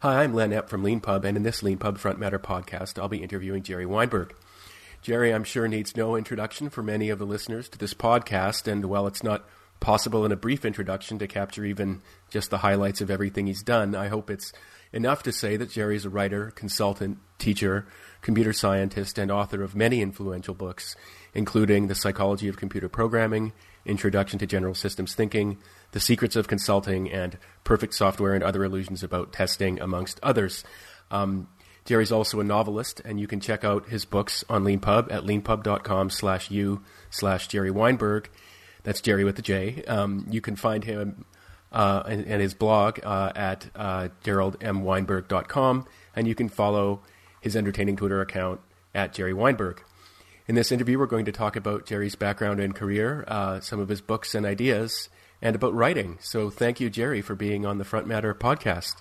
Hi, I'm Len Epp from Leanpub, and in this Leanpub Front Matter podcast, I'll be interviewing Jerry Weinberg. Jerry, I'm sure, needs no introduction for many of the listeners to this podcast, and while it's not possible in a brief introduction to capture even just the highlights of everything he's done, I hope it's enough to say that Jerry is a writer, consultant, teacher, computer scientist, and author of many influential books, including The Psychology of Computer Programming, Introduction to General Systems Thinking, The Secrets of Consulting, and Perfect Software and Other Illusions About Testing, amongst others. Um, Jerry's also a novelist, and you can check out his books on LeanPub at leanpub.com slash u slash Jerry Weinberg. That's Jerry with the J. Um, you can find him uh, and, and, his blog uh, at uh, geraldmweinberg.com, and you can follow his entertaining Twitter account at Jerry Weinberg. In this interview, we're going to talk about Jerry's background and career, uh, some of his books and ideas, and about writing. So thank you, Jerry, for being on the Front Matter podcast.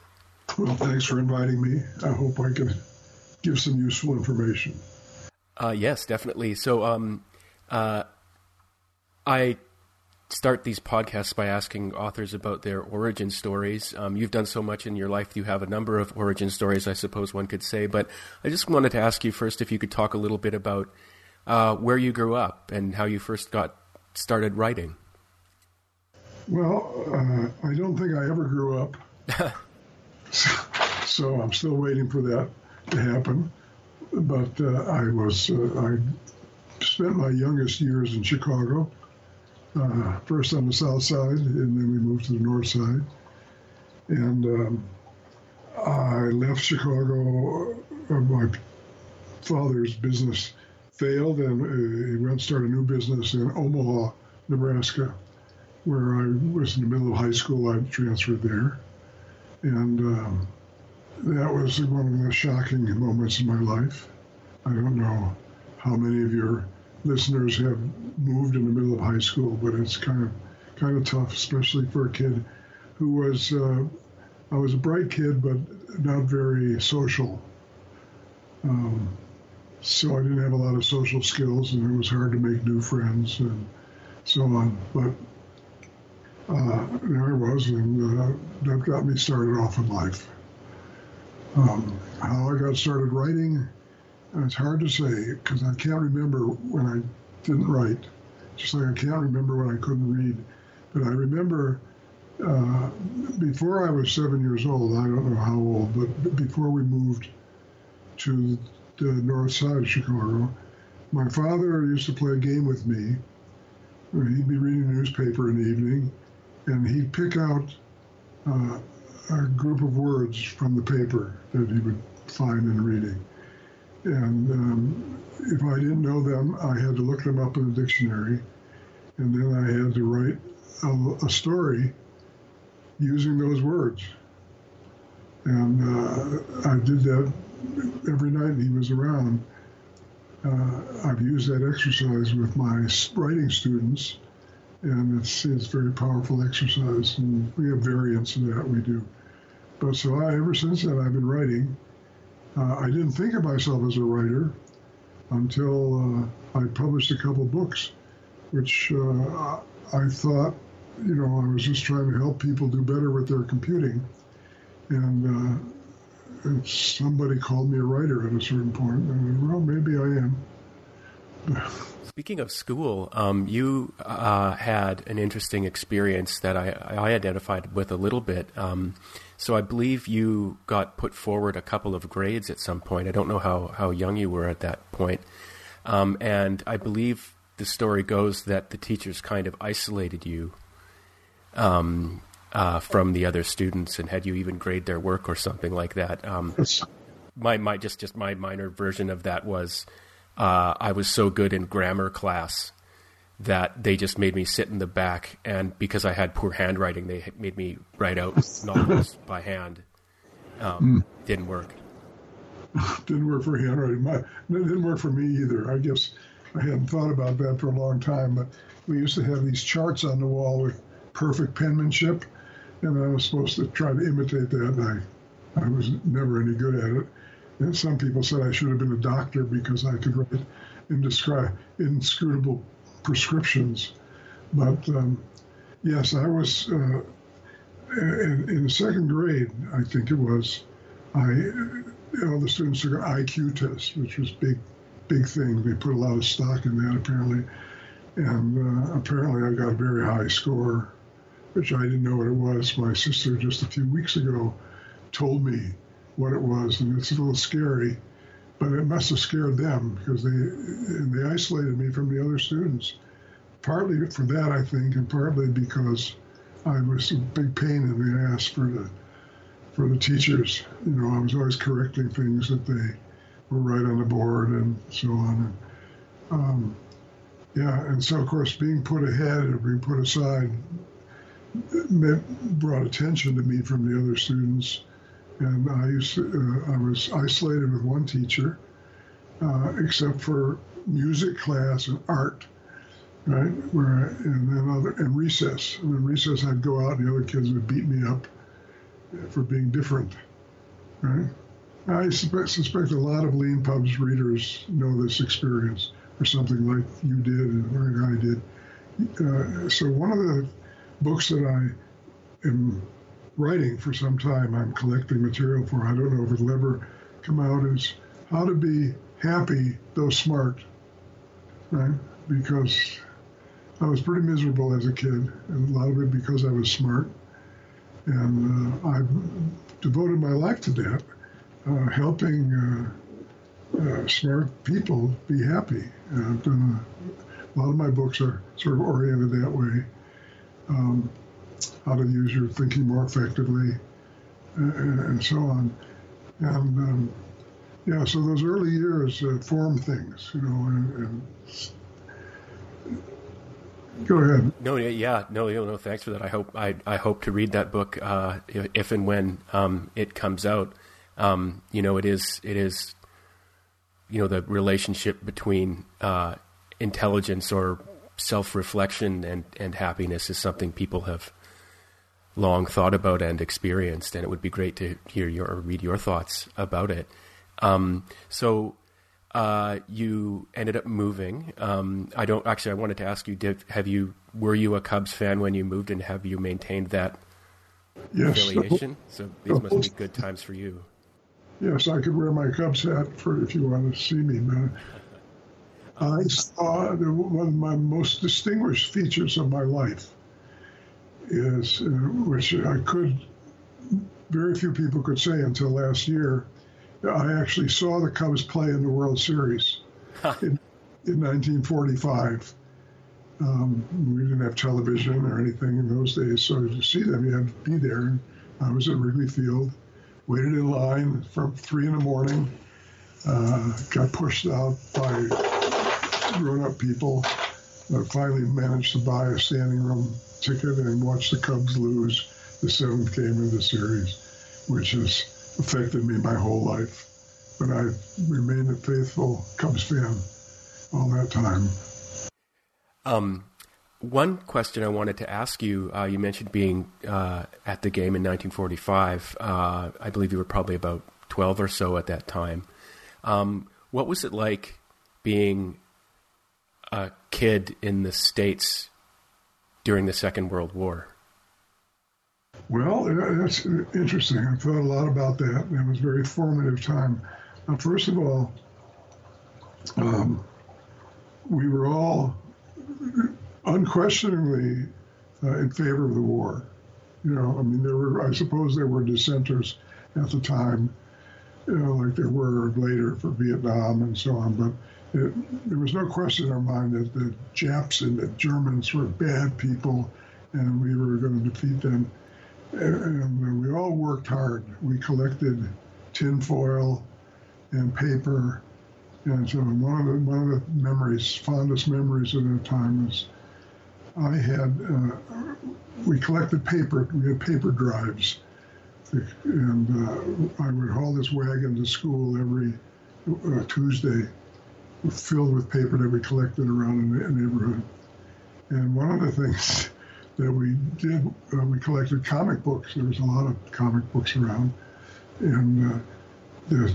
Well, thanks for inviting me. I hope I can give some useful information. Uh, yes, definitely. So um, uh, I start these podcasts by asking authors about their origin stories. Um, you've done so much in your life, you have a number of origin stories, I suppose one could say. But I just wanted to ask you first if you could talk a little bit about uh, where you grew up and how you first got started writing. Well, uh, I don't think I ever grew up. so, so, I'm still waiting for that to happen. But uh, I was, uh, I spent my youngest years in Chicago, uh, first on the south side, and then we moved to the north side. And um, I left Chicago. Uh, my father's business failed, and uh, he went to start a new business in Omaha, Nebraska, where I was in the middle of high school. I transferred there, and um, that was one of the shocking moments in my life. I don't know how many of your listeners have moved in the middle of high school, but it's kind of kind of tough, especially for a kid who was uh, I was a bright kid, but not very social. Um, so I didn't have a lot of social skills, and it was hard to make new friends and so on. But uh, there I was, and uh, that got me started off in life. Um, how I got started writing, it's hard to say because I can't remember when I didn't write, just like I can't remember when I couldn't read. But I remember uh, before I was seven years old, I don't know how old, but before we moved to the north side of Chicago. My father used to play a game with me. He'd be reading the newspaper in the evening, and he'd pick out uh, a group of words from the paper that he would find in reading. And um, if I didn't know them, I had to look them up in the dictionary, and then I had to write a, a story using those words. And uh, I did that every night he was around. Uh, I've used that exercise with my writing students, and it's, it's a very powerful exercise. And we have variants of that we do. But so I, ever since then, I've been writing. Uh, I didn't think of myself as a writer until uh, I published a couple books, which uh, I thought, you know, I was just trying to help people do better with their computing. And uh, somebody called me a writer at a certain point, and well, maybe I am. Speaking of school, um, you uh, had an interesting experience that I, I, identified with a little bit. Um, so I believe you got put forward a couple of grades at some point. I don't know how, how young you were at that point. Um, and I believe the story goes that the teachers kind of isolated you um, uh, from the other students and had you even grade their work or something like that. Um, my my just just my minor version of that was uh, I was so good in grammar class that they just made me sit in the back, and because I had poor handwriting, they made me write out novels by hand. Um, mm. Didn't work. didn't work for handwriting. My, it didn't work for me either. I guess I hadn't thought about that for a long time, but we used to have these charts on the wall with perfect penmanship, and I was supposed to try to imitate that. And I, I was never any good at it. And some people said I should have been a doctor because I could write inscrutable prescriptions. But um, yes, I was uh, in, in, second grade, I think it was. I, all the students took an IQ test, which was big, big thing. They put a lot of stock in that apparently, and uh, apparently I got a very high score, which I didn't know what it was. My sister just a few weeks ago told me what it was, and it's a little scary, but it must have scared them because they they isolated me from the other students. Partly for that, I think, and partly because I was a big pain in the ass for the for the teachers. You know, I was always correcting things that they were right on the board and so on. And, um, yeah, and so of course being put ahead or being put aside brought attention to me from the other students. And I used to, uh, I was isolated with one teacher, uh, except for music class and art right? Where and then other and recess. And in recess, I'd go out, and the other kids would beat me up for being different, right? I suspect, suspect a lot of Lean Pub's readers know this experience, or something like you did or I did. Uh, so one of the books that I am writing for some time, I'm collecting material for. I don't know if it'll ever come out. Is how to be happy though smart, right? Because I was pretty miserable as a kid, and a lot of it because I was smart. And uh, I've devoted my life to that, uh, helping uh, uh smart people be happy. And i've done a lot of my books are sort of oriented that way. Um, how to use your thinking more effectively, and, and so on. And um, yeah, so those early years uh, form things, you know, and, and Go ahead. No, yeah, no, no, thanks for that. I hope I, I hope to read that book uh, if, and when um, it comes out. Um, you know, it is it is, you know, the relationship between uh, intelligence or self reflection and and happiness is something people have long thought about and experienced, and it would be great to hear your or read your thoughts about it. Um, so uh, you ended up moving. Um, I don't actually. I wanted to ask you: did, Have you were you a Cubs fan when you moved, and have you maintained that yes. affiliation? So these must be good times for you. Yes, I could wear my Cubs hat for if you want to see me, man. I saw one of my most distinguished features of my life is, uh, which I could, very few people could say until last year, I actually saw the Cubs play in the World Series in, in 1945. Um, we didn't have television or anything in those days, so to see them, you had to be there. And I was at Wrigley Field, waited in line from three in the morning, uh, got pushed out by grown-up people. Uh, finally managed to buy a standing room ticket and watch the Cubs lose the seventh game of the series, which has affected me my whole life. But I remained a faithful Cubs fan all that time. Um, one question I wanted to ask you uh, you mentioned being uh, at the game in 1945. Uh, I believe you were probably about 12 or so at that time. Um, what was it like being a kid in the States during the Second World War? Well, that's interesting. I thought a lot about that. It was a very formative time. Now, first of all, um, we were all unquestioningly uh, in favor of the war. You know, I mean, there were, I suppose, there were dissenters at the time, you know, like there were later for Vietnam and so on. But it, there was no question in our mind that the Japs and the Germans were bad people, and we were going to defeat them and we all worked hard. We collected tinfoil and paper, and so one of the one of the memories, fondest memories of that time is I had uh, we collected paper. We had paper drives, and uh, I would haul this wagon to school every uh, Tuesday, filled with paper that we collected around the neighborhood. And one of the things that we did, uh, we collected comic books. There was a lot of comic books around, and uh, the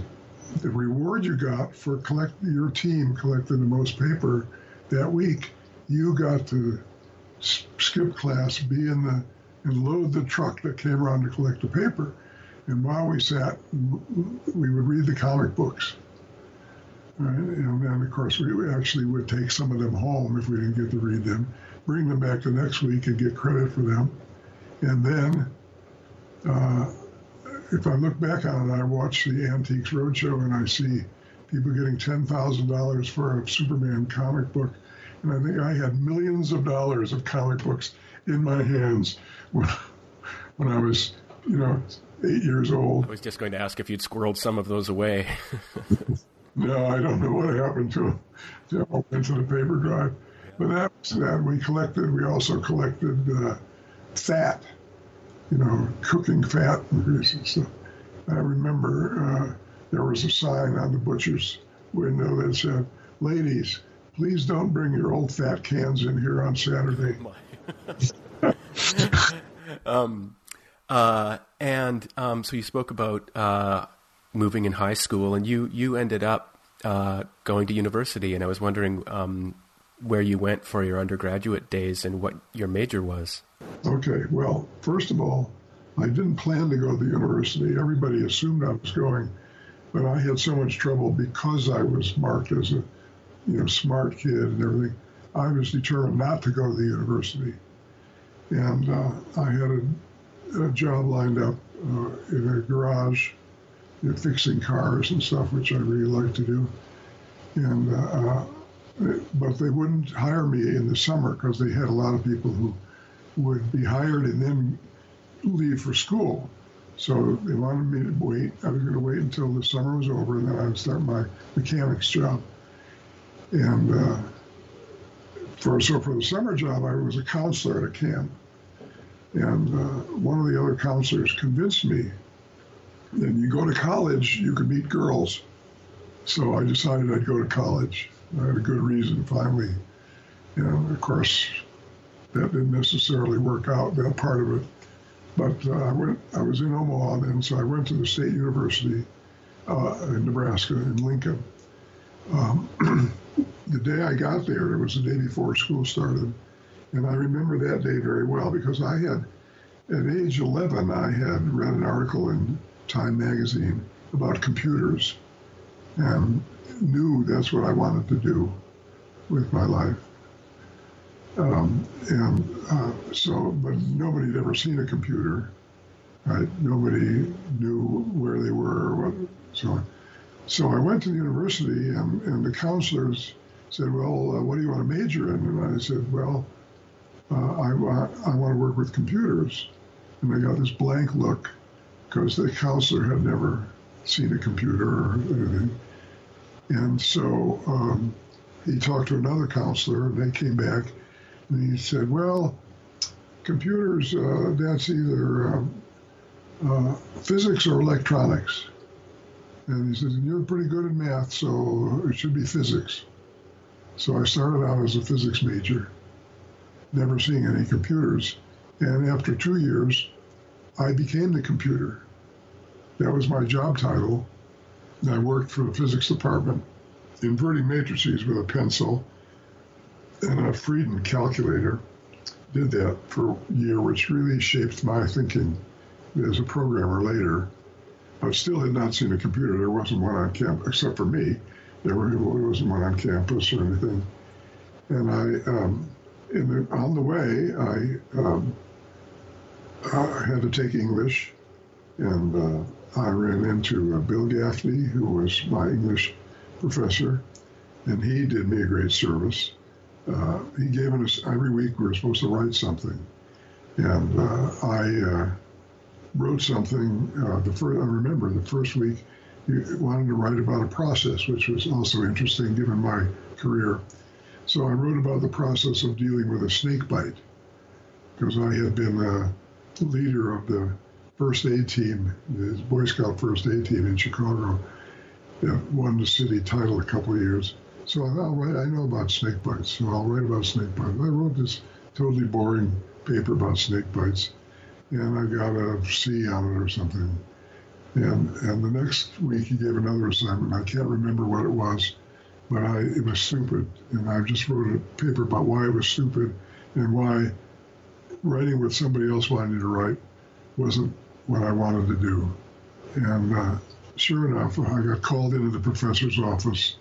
the reward you got for collect your team collecting the most paper that week, you got to skip class, be in the and load the truck that came around to collect the paper. And while we sat, we would read the comic books. And then, of course, we actually would take some of them home if we didn't get to read them, bring them back the next week and get credit for them. And then, uh, if I look back on it, I watch the Antiques Roadshow and I see people getting $10,000 for a Superman comic book. And I think I had millions of dollars of comic books in my hands when, when I was, you know, eight years old. I was just going to ask if you'd squirreled some of those away. no, I don't know what happened to them. They all went to the paper drive. But that was that. We collected, we also collected uh, fat, you know, cooking fat and grease and stuff. I remember uh, there was a sign on the butcher's window that said, Ladies, please don't bring your old fat cans in here on Saturday. um, uh, and um, so you spoke about uh, moving in high school, and you you ended up uh, going to university, and I was wondering um, where you went for your undergraduate days and what your major was. Okay, well, first of all, I didn't plan to go to the university. Everybody assumed I was going, but I had so much trouble because I was marked as a you know smart kid and everything. I was determined not to go to the university, and uh, I had a a job lined up uh, in a garage, you know, fixing cars and stuff, which I really like to do. And uh, but they wouldn't hire me in the summer because they had a lot of people who would be hired and then leave for school. So they wanted me to wait. I was going to wait until the summer was over, and then I would start my mechanics job. And uh, for so for the summer job, I was a counselor at a camp. And uh, one of the other counselors convinced me that you go to college, you can meet girls. So I decided I'd go to college. I had a good reason finally. And of course, that didn't necessarily work out, that part of it. But uh, I went. I was in Omaha then, so I went to the State University uh, in Nebraska in Lincoln. Um, the day I got there, it was the day before school started, and I remember that day very well because I had, at age 11, I had read an article in Time magazine about computers and knew that's what I wanted to do with my life. Um, and uh, so, but nobody had ever seen a computer, right? Nobody knew where they were or what, so on. So I went to the university, and, and the counselors said, Well, uh, what do you want to major in? And I said, Well, uh, I, I want to work with computers. And I got this blank look because the counselor had never seen a computer or anything. And so um, he talked to another counselor, and they came back, and he said, "Well, computers, uh, that's either um, uh, physics or electronics." And he says, "You're pretty good at math, so it should be physics." So I started out as a physics major never seeing any computers. And after two years, I became the computer. That was my job title. I worked for the physics department, inverting matrices with a pencil and a Friden calculator. Did that for a year, which really shaped my thinking as a programmer later. But still had not seen a computer. There wasn't one on campus, except for me. There wasn't one on campus or anything. And I, um, the, on the way, I, um, I had to take English, and uh, I ran into uh, Bill Gaffney, who was my English professor, and he did me a great service. Uh, he gave us every week we were supposed to write something, and uh, I uh, wrote something. Uh, the first I remember the first week, he wanted to write about a process, which was also interesting given my career. So I wrote about the process of dealing with a snake bite because I had been a leader of the first aid team, the Boy Scout first aid team in Chicago, that won the city title a couple years. So I thought, right, I know about snake bites, so I'll write about snake bites. I wrote this totally boring paper about snake bites, and I got a C on it or something. And and the next week he gave another assignment. I can't remember what it was, but I, it was stupid. And I just wrote a paper about why it was stupid and why writing what somebody else wanted to write wasn't what I wanted to do. And uh, sure enough, I got called into the professor's office,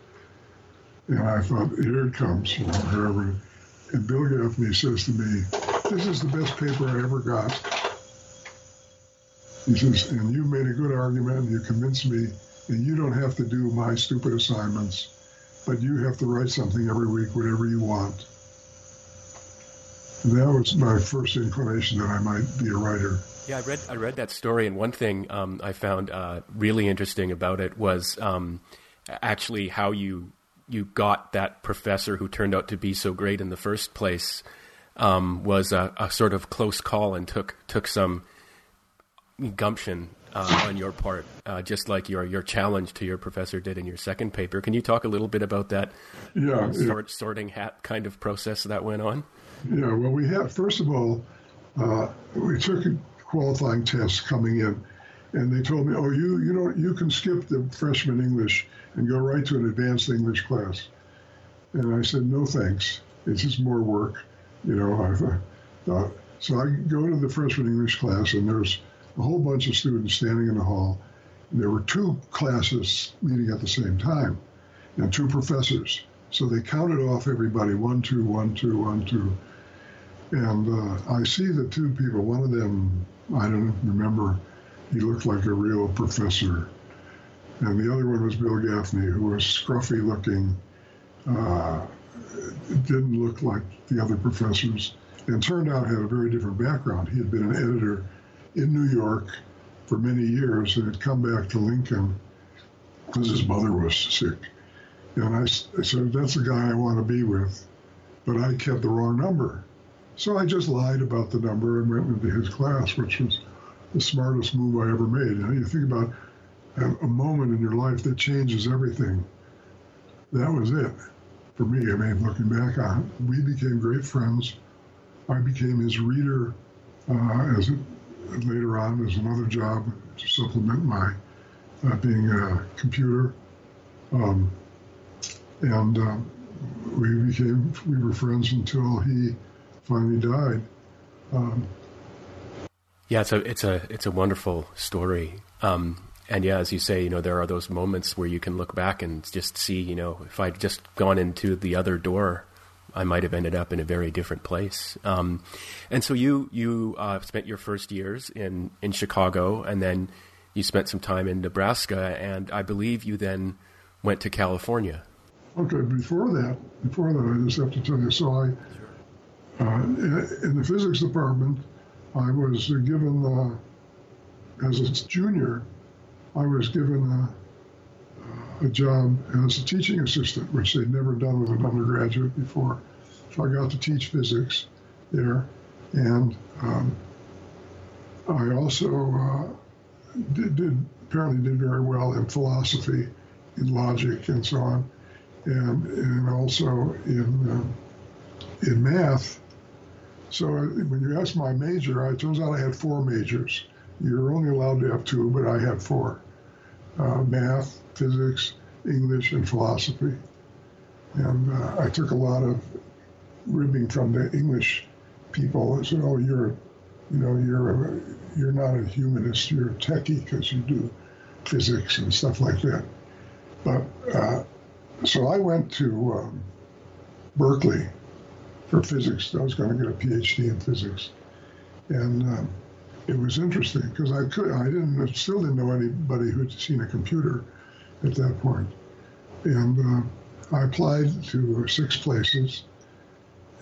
and I thought, here it comes, you know. And Bill Gaffney says to me, this is the best paper I ever got. He says, and you made a good argument, you convinced me, and you don't have to do my stupid assignments, but you have to write something every week, whatever you want. And that was my first inclination that I might be a writer. Yeah, I read I read that story, and one thing um, I found uh, really interesting about it was um, actually how you you got that professor who turned out to be so great in the first place um, was a, a, sort of close call and took took some gumption uh, on your part, uh, just like your your challenge to your professor did in your second paper. Can you talk a little bit about that yeah, uh, sort, yeah. sorting hat kind of process that went on? Yeah, well, we had first of all, uh, we took a qualifying tests coming in, and they told me, "Oh, you you know you can skip the freshman English and go right to an advanced English class." And I said, "No, thanks. It's just more work." You know, I thought. So I go to the freshman English class, and there's a whole bunch of students standing in the hall. And there were two classes meeting at the same time, and two professors. So they counted off everybody one, two, one, two, one, two. And uh, I see the two people. One of them, I don't remember, he looked like a real professor. And the other one was Bill Gaffney, who was scruffy looking, uh, didn't look like the other professors, and turned out had a very different background. He had been an editor in New York for many years and had come back to Lincoln because his mother was sick. And I, I said, That's the guy I want to be with. But I kept the wrong number. So I just lied about the number and went into his class, which was the smartest move I ever made. You, know, you think about a, moment in your life that changes everything. That was it for me. I mean, looking back on it, we became great friends. I became his reader uh, as later on as another job to supplement my uh, being a computer. Um, and uh, we became we were friends until he finally died. Um, yeah, it's a it's a it's a wonderful story. Um, and yeah, as you say, you know, there are those moments where you can look back and just see, you know, if I'd just gone into the other door, I might have ended up in a very different place. Um, and so you you uh, spent your first years in in Chicago, and then you spent some time in Nebraska, and I believe you then went to California. Okay, before that, before that, I just have to tell you. So I, uh, in, in, the physics department, I was given uh, as a junior, I was given a, a, job as a teaching assistant, which they'd never done with an undergraduate before. So I got to teach physics there, and um, I also uh, did, did apparently did very well in philosophy, in logic, and so on and and also in uh, in math. So when you ask my major, it turns out I had four majors. You're only allowed to have two, but I had four: uh, math, physics, English, and philosophy. And uh, I took a lot of ribbing from the English people. They said, "Oh, you're, you know, you're a, you're not a humanist. You're a techie because you do physics and stuff like that." But uh, so I went to um, Berkeley for physics. I was going to get a PhD in physics, and um, it was interesting because I could I didn't still didn't know anybody who'd seen a computer at that point. point, and uh, I applied to six places,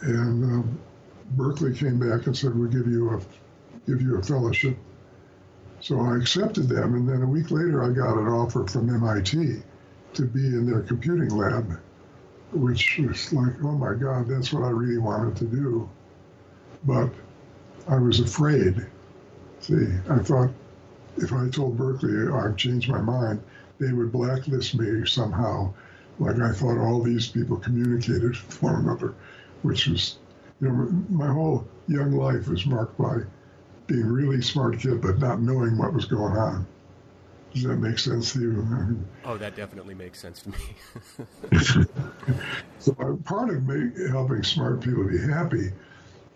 and um, Berkeley came back and said we'll give you a give you a fellowship. So I accepted them, and then a week later I got an offer from MIT to be in their computing lab, which was like, oh my God, that's what I really wanted to do. But I was afraid. See, I thought if I told Berkeley I've changed my mind, they would blacklist me somehow. Like I thought all these people communicated with one another, which was, you know, my whole young life was marked by being really smart kid, but not knowing what was going on. Does that make sense to you? Oh, that definitely makes sense to me. so uh, part of me helping smart people be happy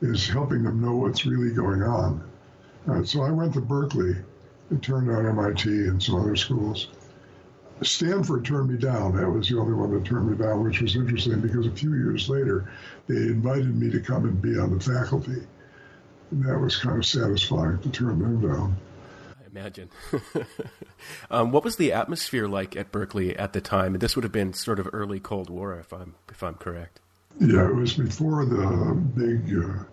is helping them know what's really going on. Uh, so I went to Berkeley, it turned out MIT and some other schools. Stanford turned me down. That was the only one that turned me down, which was interesting because a few years later, they invited me to come and be on the faculty. And that was kind of satisfying to turn them down. Imagine. um, what was the atmosphere like at Berkeley at the time? And This would have been sort of early Cold War, if I'm if I'm correct. Yeah, it was before the big uh,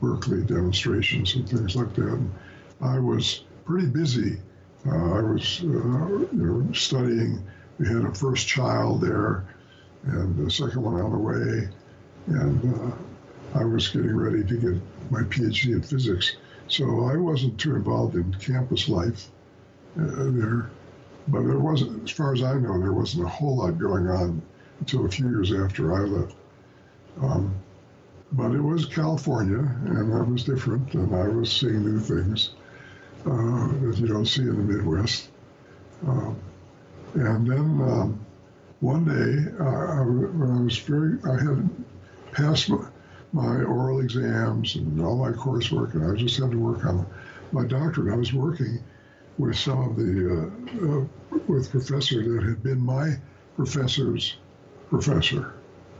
Berkeley demonstrations and things like that. And I was pretty busy uh, I was uh, you know, studying. We had a first child there, and the second one on the way, and uh, I was getting ready to get my PhD in physics. So I wasn't too involved in campus life there, but there wasn't, as far as I know, there wasn't a whole lot going on until a few years after I left. Um, but it was California, and that was different, and I was seeing new things uh, that you don't see in the Midwest. Um, and then um, one day, uh, I, I was very, I had passed my, my, oral exams and all my coursework, and I just had to work on my doctorate. I was working with some of the uh, uh with professor that had been my professor's professor.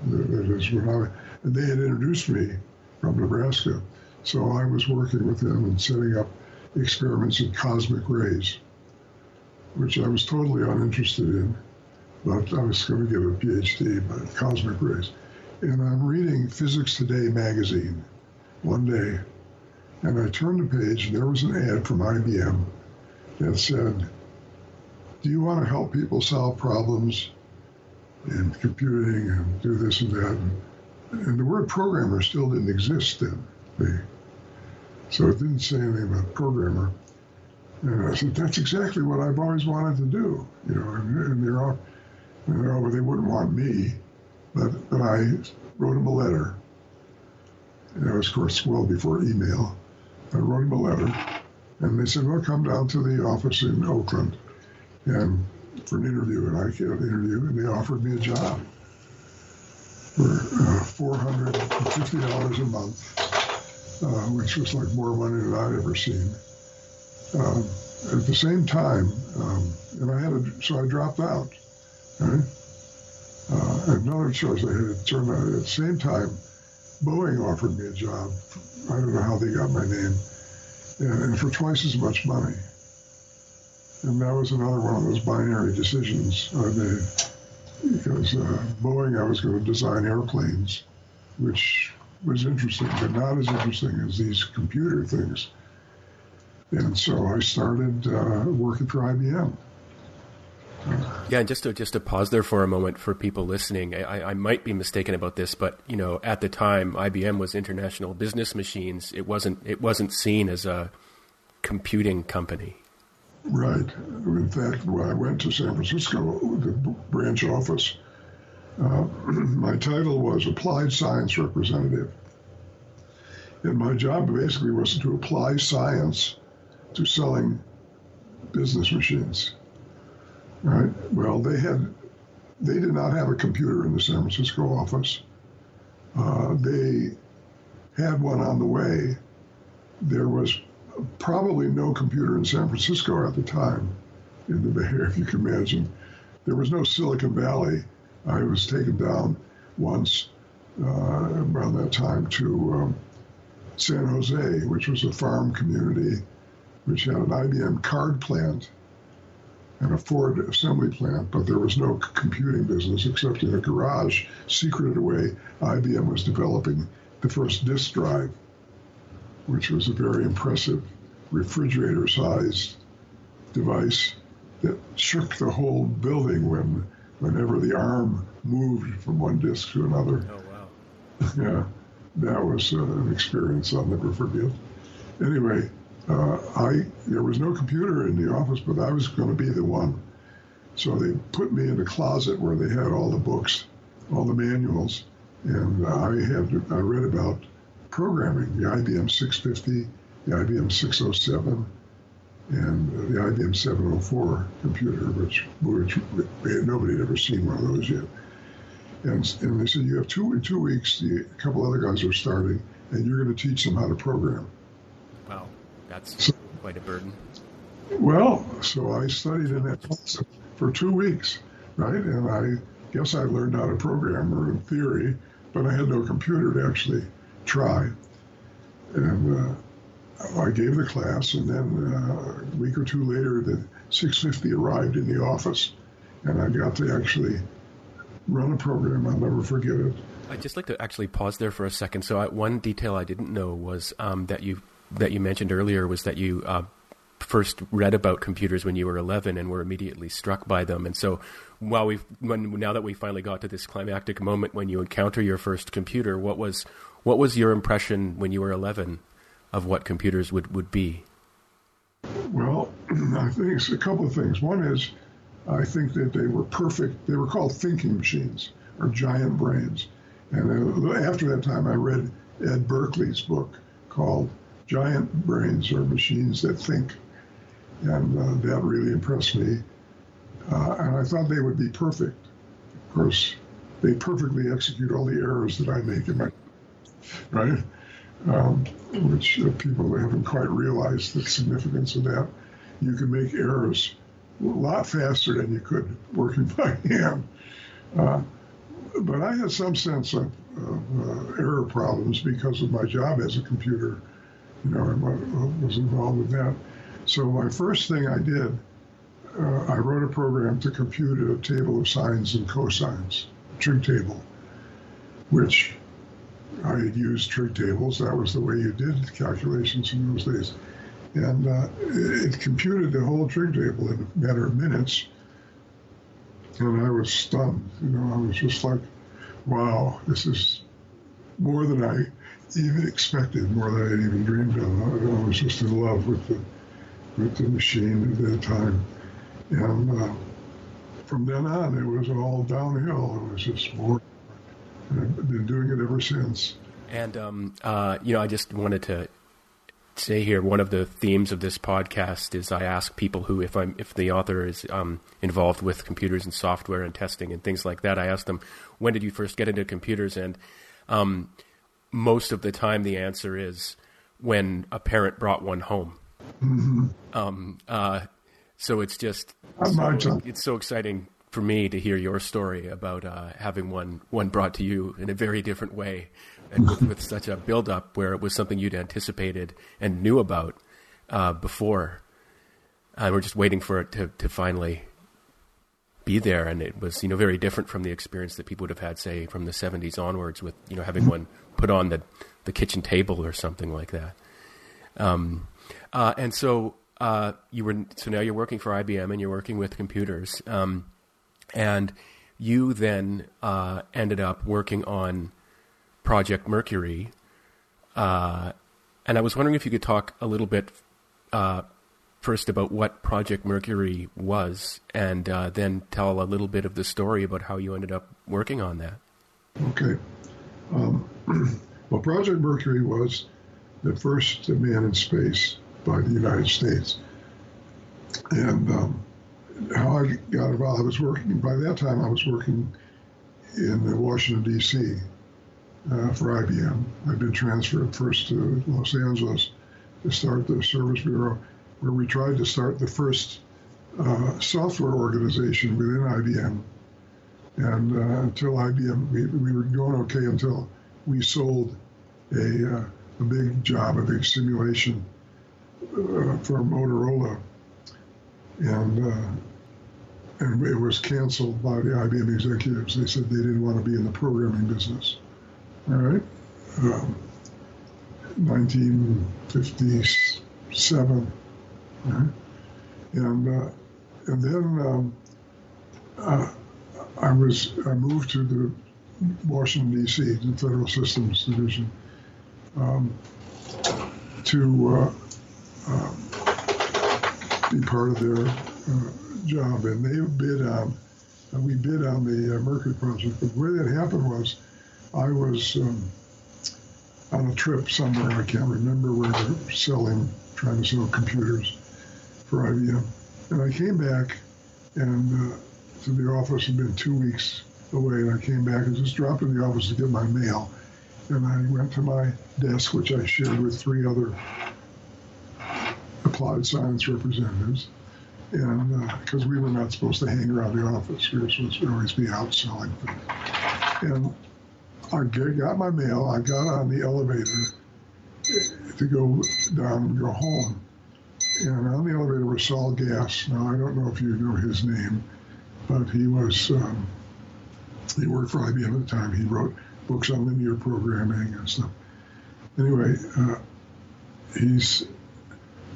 That is when I, and they had introduced me from Nebraska, so I was working with them and setting up experiments in cosmic rays, which I was totally uninterested in, but I was going to get a PhD in cosmic rays. And I'm reading Physics Today magazine one day, and I turned the page, and there was an ad from IBM that said, Do you want to help people solve problems in computing and do this and that? And, the word programmer still didn't exist then. So it didn't say anything about programmer. And I said, that's exactly what I've always wanted to do. You know, and, and they're you know, they wouldn't want me, but, but I wrote him a letter. And that was, of course, well before email. I wrote him a letter, and they said, well, come down to the office in Oakland and for an interview. And I get an interview, and they offered me a job for uh, $450 a month uh, which was like more money than I'd ever seen. Um, at the same time, um, and I had a, so I dropped out. Right? Uh, another choice I had out at the same time, Boeing offered me a job. I don't know how they got my name, and, and for twice as much money. And that was another one of those binary decisions I made because uh, Boeing, I was going to design airplanes, which was interesting, but not as interesting as these computer things. And so I started uh, working for IBM. Yeah, and just to just to pause there for a moment for people listening, I, I might be mistaken about this, but you know, at the time, IBM was International Business Machines. It wasn't it wasn't seen as a computing company. Right. In fact, when I went to San Francisco, the branch office, uh, my title was Applied Science Representative. And my job basically was to apply science to selling business machines. Right? Well, they had, they did not have a computer in the San Francisco office. Uh, they had one on the way. There was probably no computer in San Francisco at the time in the Bay Area, if you can imagine. There was no Silicon Valley I was taken down once uh, around that time to um, San Jose, which was a farm community which had an IBM card plant and a Ford assembly plant, but there was no computing business except in a garage, secreted away. IBM was developing the first disk drive, which was a very impressive refrigerator sized device that shook the whole building when whenever the arm moved from one disc to another. Oh, wow. yeah, that was uh, an experience I'll never forget. Anyway, uh, I there was no computer in the office, but I was going to be the one. So they put me in a closet where they had all the books, all the manuals, and I had I read about programming, the IBM 650, the IBM 607, and the IBM 704 computer, which, which nobody had ever seen one of those yet. And, and they said, you have two in two weeks, the, a couple other guys are starting, and you're going to teach them how to program. Wow, that's quite a burden. Well, so I studied in that class for two weeks, right? And I guess I learned how to program or in theory, but I had no computer to actually try. And uh, I gave the class, and then uh, a week or two later, the 650 arrived in the office, and I got to actually run a program. I'll never forget it. I'd just like to actually pause there for a second. So, I, one detail I didn't know was um, that you that you mentioned earlier was that you uh, first read about computers when you were 11 and were immediately struck by them. And so, while we now that we finally got to this climactic moment when you encounter your first computer, what was what was your impression when you were 11 of what computers would, would be? Well, I think it's a couple of things. One is I think that they were perfect. They were called thinking machines or giant brains. And uh, after that time, I read Ed Berkeley's book called Giant Brains or Machines That Think. And uh, that really impressed me. Uh, and I thought they would be perfect. Of course, they perfectly execute all the errors that I make in my, right? Um, which uh, people haven't quite realized the significance of that. You can make errors a lot faster than you could working by hand. Uh, but I had some sense of, of uh, error problems because of my job as a computer, you know, and what was involved with that. So my first thing I did, uh, I wrote a program to compute a table of sines and cosines, trig table, which I had used trig tables. That was the way you did calculations in those days. And uh, it computed the whole trig table in a matter of minutes and I was stunned. You know, I was just like, wow, this is more than I even expected, more than I'd even dreamed of. I, I was just in love with the with the machine at that time, and uh, from then on, it was all downhill. It was just more. I've been doing it ever since. And um, uh, you know, I just wanted to say here one of the themes of this podcast is I ask people who, if I'm if the author is um, involved with computers and software and testing and things like that, I ask them when did you first get into computers, and um, most of the time the answer is when a parent brought one home. Mm-hmm. Um, uh, so it's just so, it's so exciting for me to hear your story about uh, having one one brought to you in a very different way and with, with such a build up where it was something you'd anticipated and knew about uh, before. And we're just waiting for it to, to finally be there. And it was, you know, very different from the experience that people would have had, say, from the 70s onwards with, you know, having one put on the, the kitchen table or something like that. Um, uh, and so uh, you were, so now you're working for IBM and you're working with computers. Um, and you then uh, ended up working on Project Mercury. Uh, and I was wondering if you could talk a little bit uh, first about what Project Mercury was, and uh, then tell a little bit of the story about how you ended up working on that. Okay. Um, well, Project Mercury was the first man in space by the United States. And um, how I got involved, I was working, by that time, I was working in Washington, D.C uh, for IBM. I've been transferred first to Los Angeles to start the service bureau, where we tried to start the first uh, software organization within IBM. And uh, until IBM, we, we were going okay until we sold a, uh, a big job, a big simulation uh, for Motorola. And and it was canceled by the IBM executives. They said they didn't want to be in the programming business all right, um, 1957, right? and uh, and then um, uh, I was I moved to the Washington D.C. the Federal Systems Division um, to uh, um, be part of their uh, job, and they bid on we bid on the uh, Mercury project. But the way that happened was I was um, on a trip somewhere, I can't remember where they're selling, trying to sell computers for IBM. And I came back and uh, to the office had been two weeks away, and I came back and just dropped in the office to get my mail. And I went to my desk, which I shared with three other applied science representatives, and because uh, we were not supposed to hang around the office, we were supposed to always be out selling things. And I got my mail. I got on the elevator to go down and go home. And on the elevator was Saul Gass. Now, I don't know if you know his name, but he was, um, he worked for IBM at the time. He wrote books on linear programming and stuff. Anyway, uh, he's,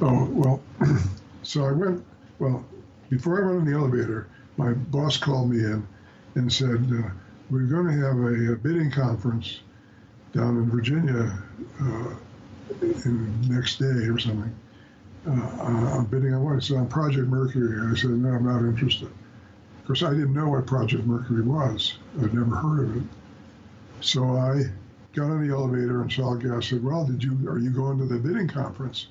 oh, well, so I went, well, before I went in the elevator, my boss called me in and said, uh, we're going to have a, a, bidding conference down in Virginia uh, in next day or something. Uh, I'm bidding on what? It's on Project Mercury. I said, no, I'm not interested. Course, I didn't know what Project Mercury was. I'd never heard of it. So I got on the elevator and Saul Gass said, well, did you, are you going to the bidding conference?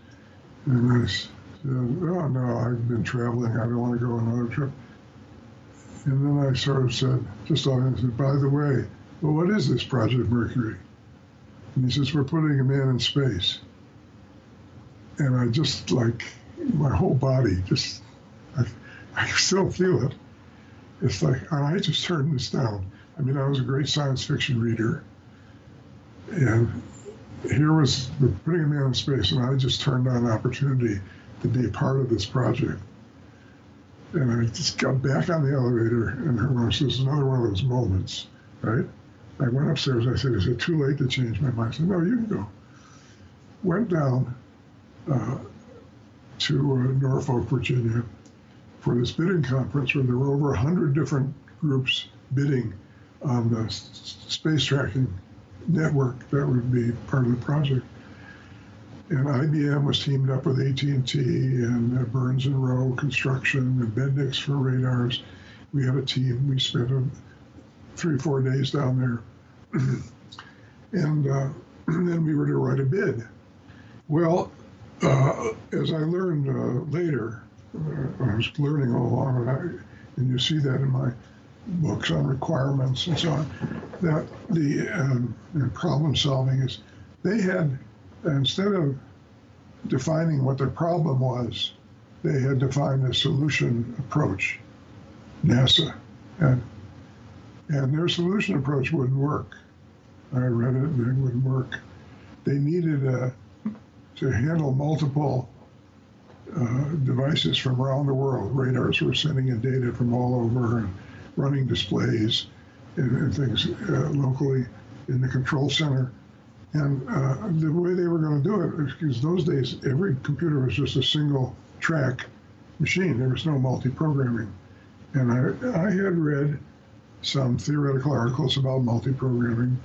And I said, oh, no, I've been traveling. I don't want to go on another trip. And then I sort of said, just off, I said, by the way, well, what is this Project Mercury? And he says, we're putting a man in space. And I just like, my whole body just, I, I still feel it. It's like, I just turned this down. I mean, I was a great science fiction reader. And here was putting a man in space, and I just turned down an opportunity to be a part of this project. And I just got back on the elevator, and her mom says, another one of those moments, right? I went upstairs. I said, Is it too late to change my mind? I said, No, you can go. Went down uh, to uh, Norfolk, Virginia for this bidding conference where there were over 100 different groups bidding on the space tracking network that would be part of the project. And IBM was teamed up with AT&T and uh, Burns and Roe Construction and Bendix for radars. We had a team. We spent a, three, four days down there. and uh, then we were to write a bid. Well, uh, as I learned uh, later, uh, I was learning all along, and, I, and, you see that in my books on requirements and so on, that the um, problem solving is they had, instead of defining what their problem was, they had defined a solution approach, NASA. And and their solution approach wouldn't work. I read it and it wouldn't work. They needed uh, to handle multiple uh, devices from around the world. Radars were sending in data from all over and running displays and, and things uh, locally in the control center. And uh, the way they were going to do it, because those days every computer was just a single track machine. There was no multi programming. And I, I had read some theoretical articles about multi-programming.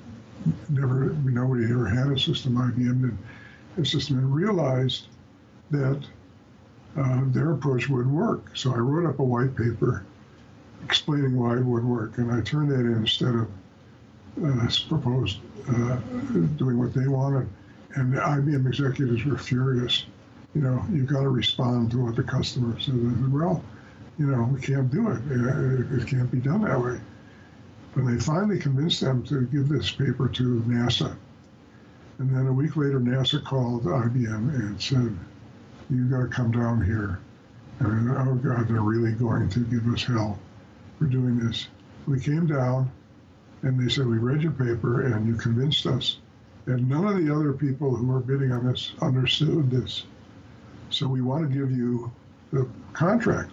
Never, nobody ever had a system. IBM did a system and realized that uh, their approach would work. So I wrote up a white paper explaining why it would work, and I turned that in instead of uh, proposed uh, doing what they wanted. And the IBM executives were furious. You know, you've got to respond to what the customer says. Well, you know, we can't do it. It, can't be done that way. But they finally convinced them to give this paper to NASA. And then a week later, NASA called IBM and said, You got to come down here. And oh God, they're really going to give us hell for doing this. We came down and they said, We read your paper and you convinced us. And none of the other people who were bidding on this understood this. So we want to give you the contract,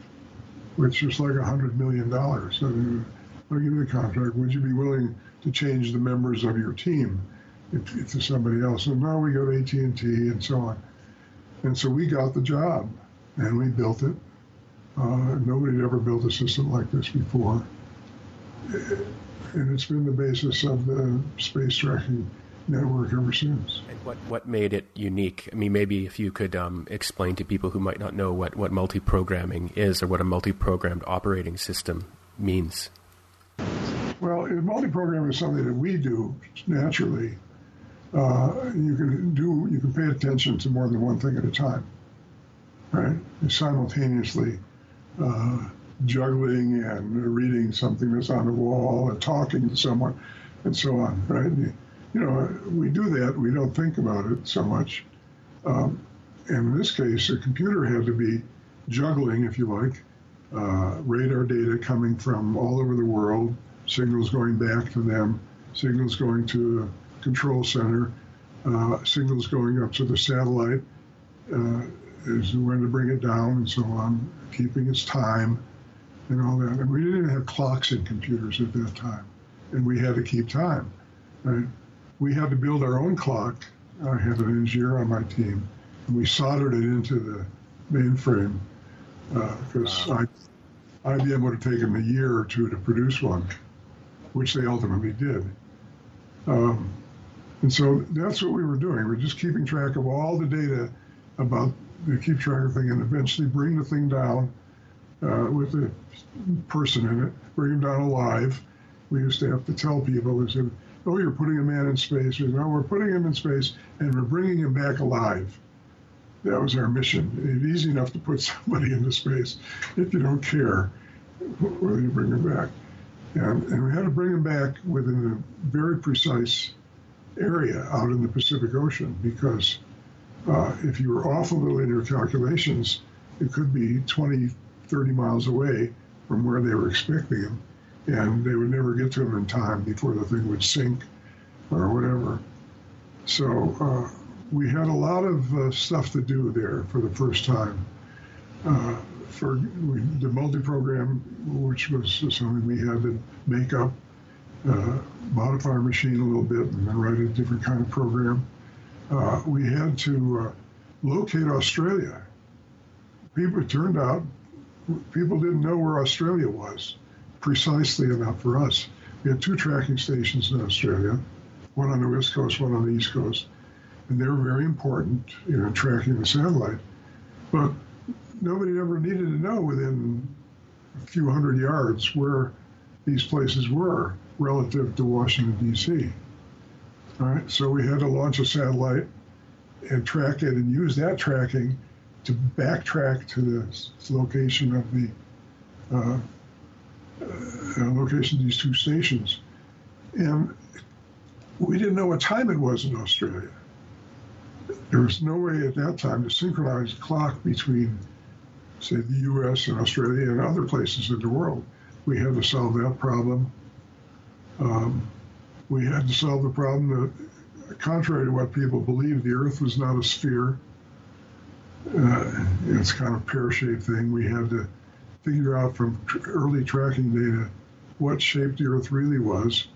which is like a $100 million. So I'll give you the contract. Would you be willing to change the members of your team if, if to somebody else? And now we go to AT and T and so on. And so we got the job, and we built it. Uh, nobody had ever built a system like this before, and it's been the basis of the space tracking network ever since. And what, what made it unique? I mean, maybe if you could um, explain to people who might not know what, what multi-programming is or what a multi-programmed operating system means. Well, multi programming is something that we do naturally. Uh, you can do, you can pay attention to more than one thing at a time, right? And simultaneously uh, juggling and reading something that's on the wall and talking to someone and so on, right? You know, we do that. We don't think about it so much. Um, in this case, the computer had to be juggling, if you like, uh, radar data coming from all over the world, signals going back to them, signals going to control center, uh, signals going up to the satellite, uh, is when to bring it down and so on, keeping its time and all that. And we didn't even have clocks in computers at that time, and we had to keep time. Right? We had to build our own clock. I had an engineer on my team, and we soldered it into the mainframe because uh. IBM would have taken a year or two to produce one, which they ultimately did. Um, and so that's what we were doing. We're just keeping track of all the data about the keep track of thing and eventually bring the thing down uh, with a person in it, bring him down alive. We used to have to tell people, we said, oh, you're putting a man in space. We said, oh, we're putting him in space and we're bringing him back alive. That was our mission. It's easy enough to put somebody into space if you don't care whether you bring him back. And, and we had to bring him back within a very precise area out in the Pacific Ocean because uh, if you were off a little in your calculations, it could be 20, 30 miles away from where they were expecting them, and they would never get to them in time before the thing would sink or whatever. So uh, we had a lot of uh, stuff to do there for the first time. Uh, for the multi-program, which was something we had to make up, uh, modify our machine a little bit, and then write a different kind of program. Uh, we had to uh, locate Australia. People turned out people didn't know where Australia was precisely enough for us. We had two tracking stations in Australia, one on the west coast, one on the east coast, and they were very important, you know, tracking the satellite. But nobody ever needed to know within a few hundred yards where these places were relative to Washington D.C. All right, so we had to launch a satellite and track it and use that tracking to backtrack to the location of the uh, uh, location of these two stations. And we didn't know what time it was in Australia. There was no way at that time to synchronize the clock between, say, the U.S. and Australia and other places in the world. We had to solve that problem. Um, we had to solve the problem that, contrary to what people believe, the Earth was not a sphere. Uh, it's kind of pear-shaped thing. We had to figure out from early tracking data what shape the Earth really was,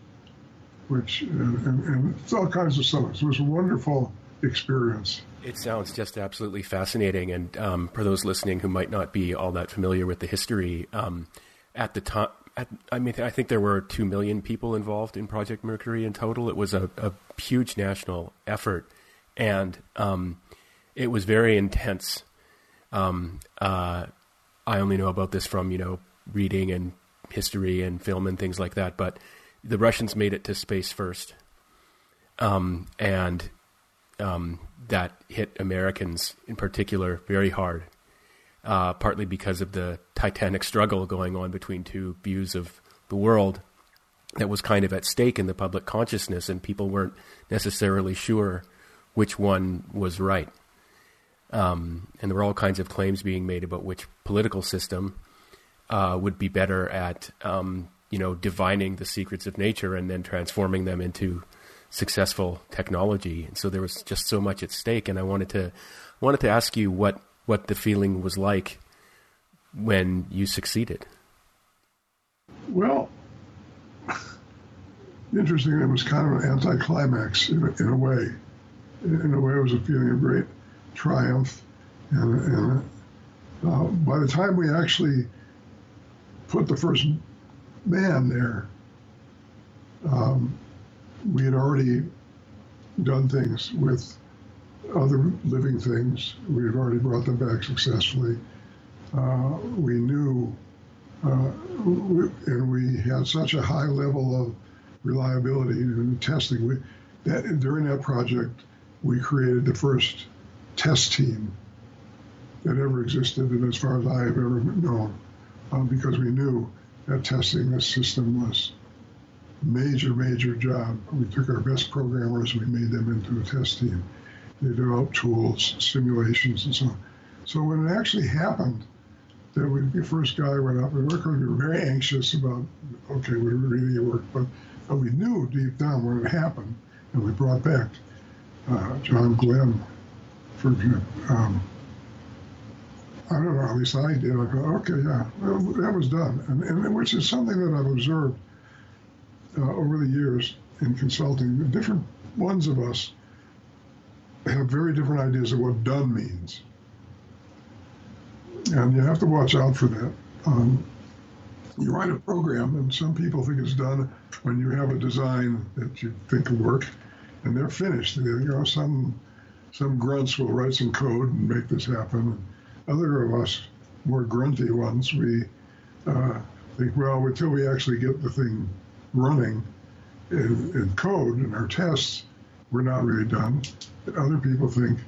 which and, and, and it's all kinds of stuff. It was a wonderful experience. It sounds just absolutely fascinating. And um, for those listening who might not be all that familiar with the history, um, at the time, I mean, I think there were two million people involved in Project Mercury in total. It was a, a huge national effort, and um, it was very intense. Um, uh, I only know about this from you know reading and history and film and things like that. But the Russians made it to space first, um, and um, that hit Americans in particular very hard uh, partly because of the titanic struggle going on between two views of the world that was kind of at stake in the public consciousness, and people weren't necessarily sure which one was right. Um, and there were all kinds of claims being made about which political system uh, would be better at, um, you know, divining the secrets of nature and then transforming them into successful technology. And so there was just so much at stake, and I wanted to wanted to ask you what what the feeling was like when you succeeded. Well, interesting. It was kind of an anticlimax in a, in a way. In a way, it was a feeling of great triumph. And, and uh, by the time we actually put the first man there, um, we had already done things with other living things. We had already brought them back successfully. Uh, we knew, uh, we, and we had such a high level of reliability and testing. We, that during that project, we created the first test team that ever existed, and as far as I have ever known, uh, because we knew that testing this system was major, major job. We took our best programmers, we made them into a test team they developed tools, simulations, and so on. So when it actually happened, that we, the first guy went up, we were, we were very anxious about, okay, we really work, but, but we knew deep down when it happened, and we brought back uh, John Glenn for um, I don't know, at least I did. I thought, okay, yeah, well, that was done. And, and, which is something that I've observed uh, over the years in consulting. Different ones of us have very different ideas of what done means. And you have to watch out for that. Um, you write a program, and some people think it's done when you have a design that you think will work, and they're finished. You know, some some grunts will write some code and make this happen. And Other of us, more grunty ones, we uh, think, well, until we actually get the thing running in, in code in our tests, we're not really done. Other people think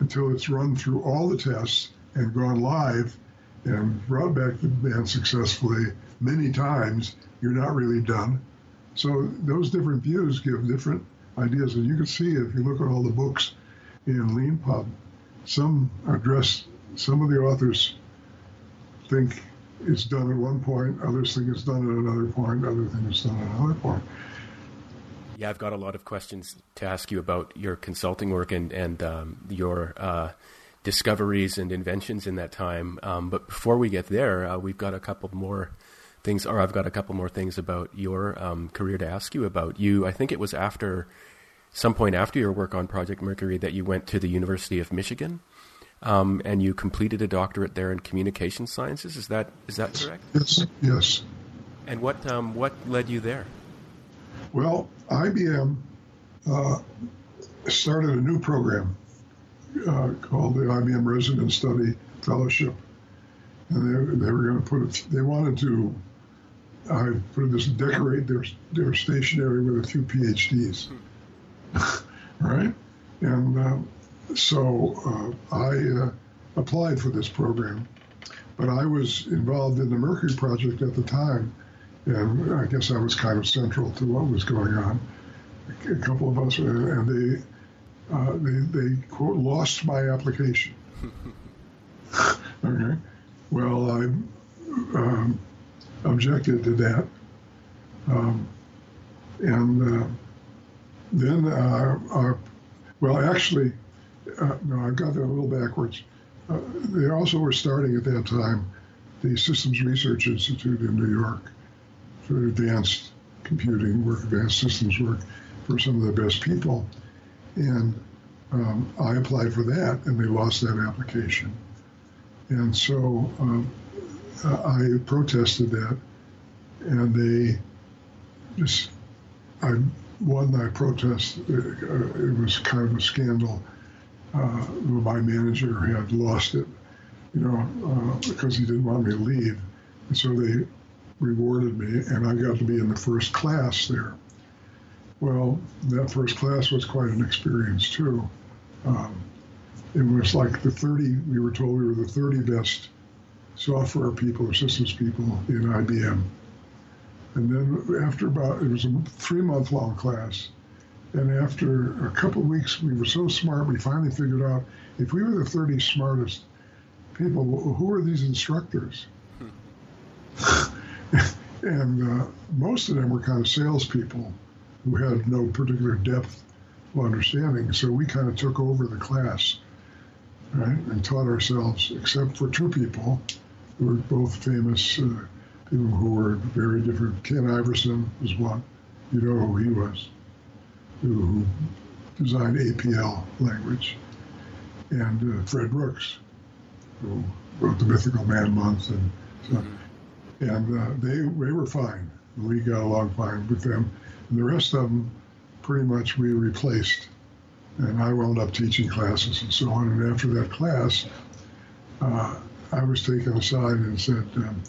until it's run through all the tests and gone live and brought back the band successfully many times, you're not really done. So those different views give different ideas. And you can see if you look at all the books in LeanPub, some address, some of the authors think it's done at one point, others think it's done at another point, other think it's done at another point. Yeah, I've got a lot of questions to ask you about your consulting work and and um, your uh, discoveries and inventions in that time. Um, but before we get there, uh, we've got a couple more things, or I've got a couple more things about your um, career to ask you about. You, I think it was after some point after your work on Project Mercury that you went to the University of Michigan. Um, and you completed a doctorate there in communication sciences. Is that is that correct? Yes. Yes. And what um, what led you there? Well, IBM uh, started a new program uh, called the IBM Resident Study Fellowship, and they, they were going to put it. They wanted to. I put this decorate their their stationery with a few PhDs, right? And um, so uh, I uh, applied for this program, but I was involved in the Mercury project at the time, and I guess I was kind of central to what was going on. A couple of us, and they uh, they, they quote lost my application. okay, well I um, objected to that, um, and uh, then uh, uh well actually uh, no I got that a little backwards. Uh, they also were starting at that time the Systems Research Institute in New York for advanced computing work, advanced systems work for some of the best people. And um, I applied for that, and they lost that application. And so um, I protested that, and they just, I won that protest. It, was kind of a scandal. Uh, my manager had lost it, you know, uh, because he didn't want me to leave. And so they rewarded me, and I got to be in the first class there. Well, that first class was quite an experience too. Um, it was like the 30, we were told we were the 30 best software people or systems people in IBM. And then after about, it was a three month long class. And after a couple of weeks, we were so smart, we finally figured out if we were the 30 smartest people, who are these instructors? Hmm. and uh, most of them were kind of salespeople who had no particular depth of understanding. So we kind of took over the class, right, and taught ourselves, except for two people who were both famous uh, people who were very different. Ken Iverson was one. You know who he was, who, designed APL language, and uh, Fred Brooks, who wrote the Mythical Man Month, and so, mm-hmm. And uh, they they were fine. We got along fine with them and the rest of them, pretty much we replaced. And I wound up teaching classes and so on. And after that class, uh, I was taken aside and said, um,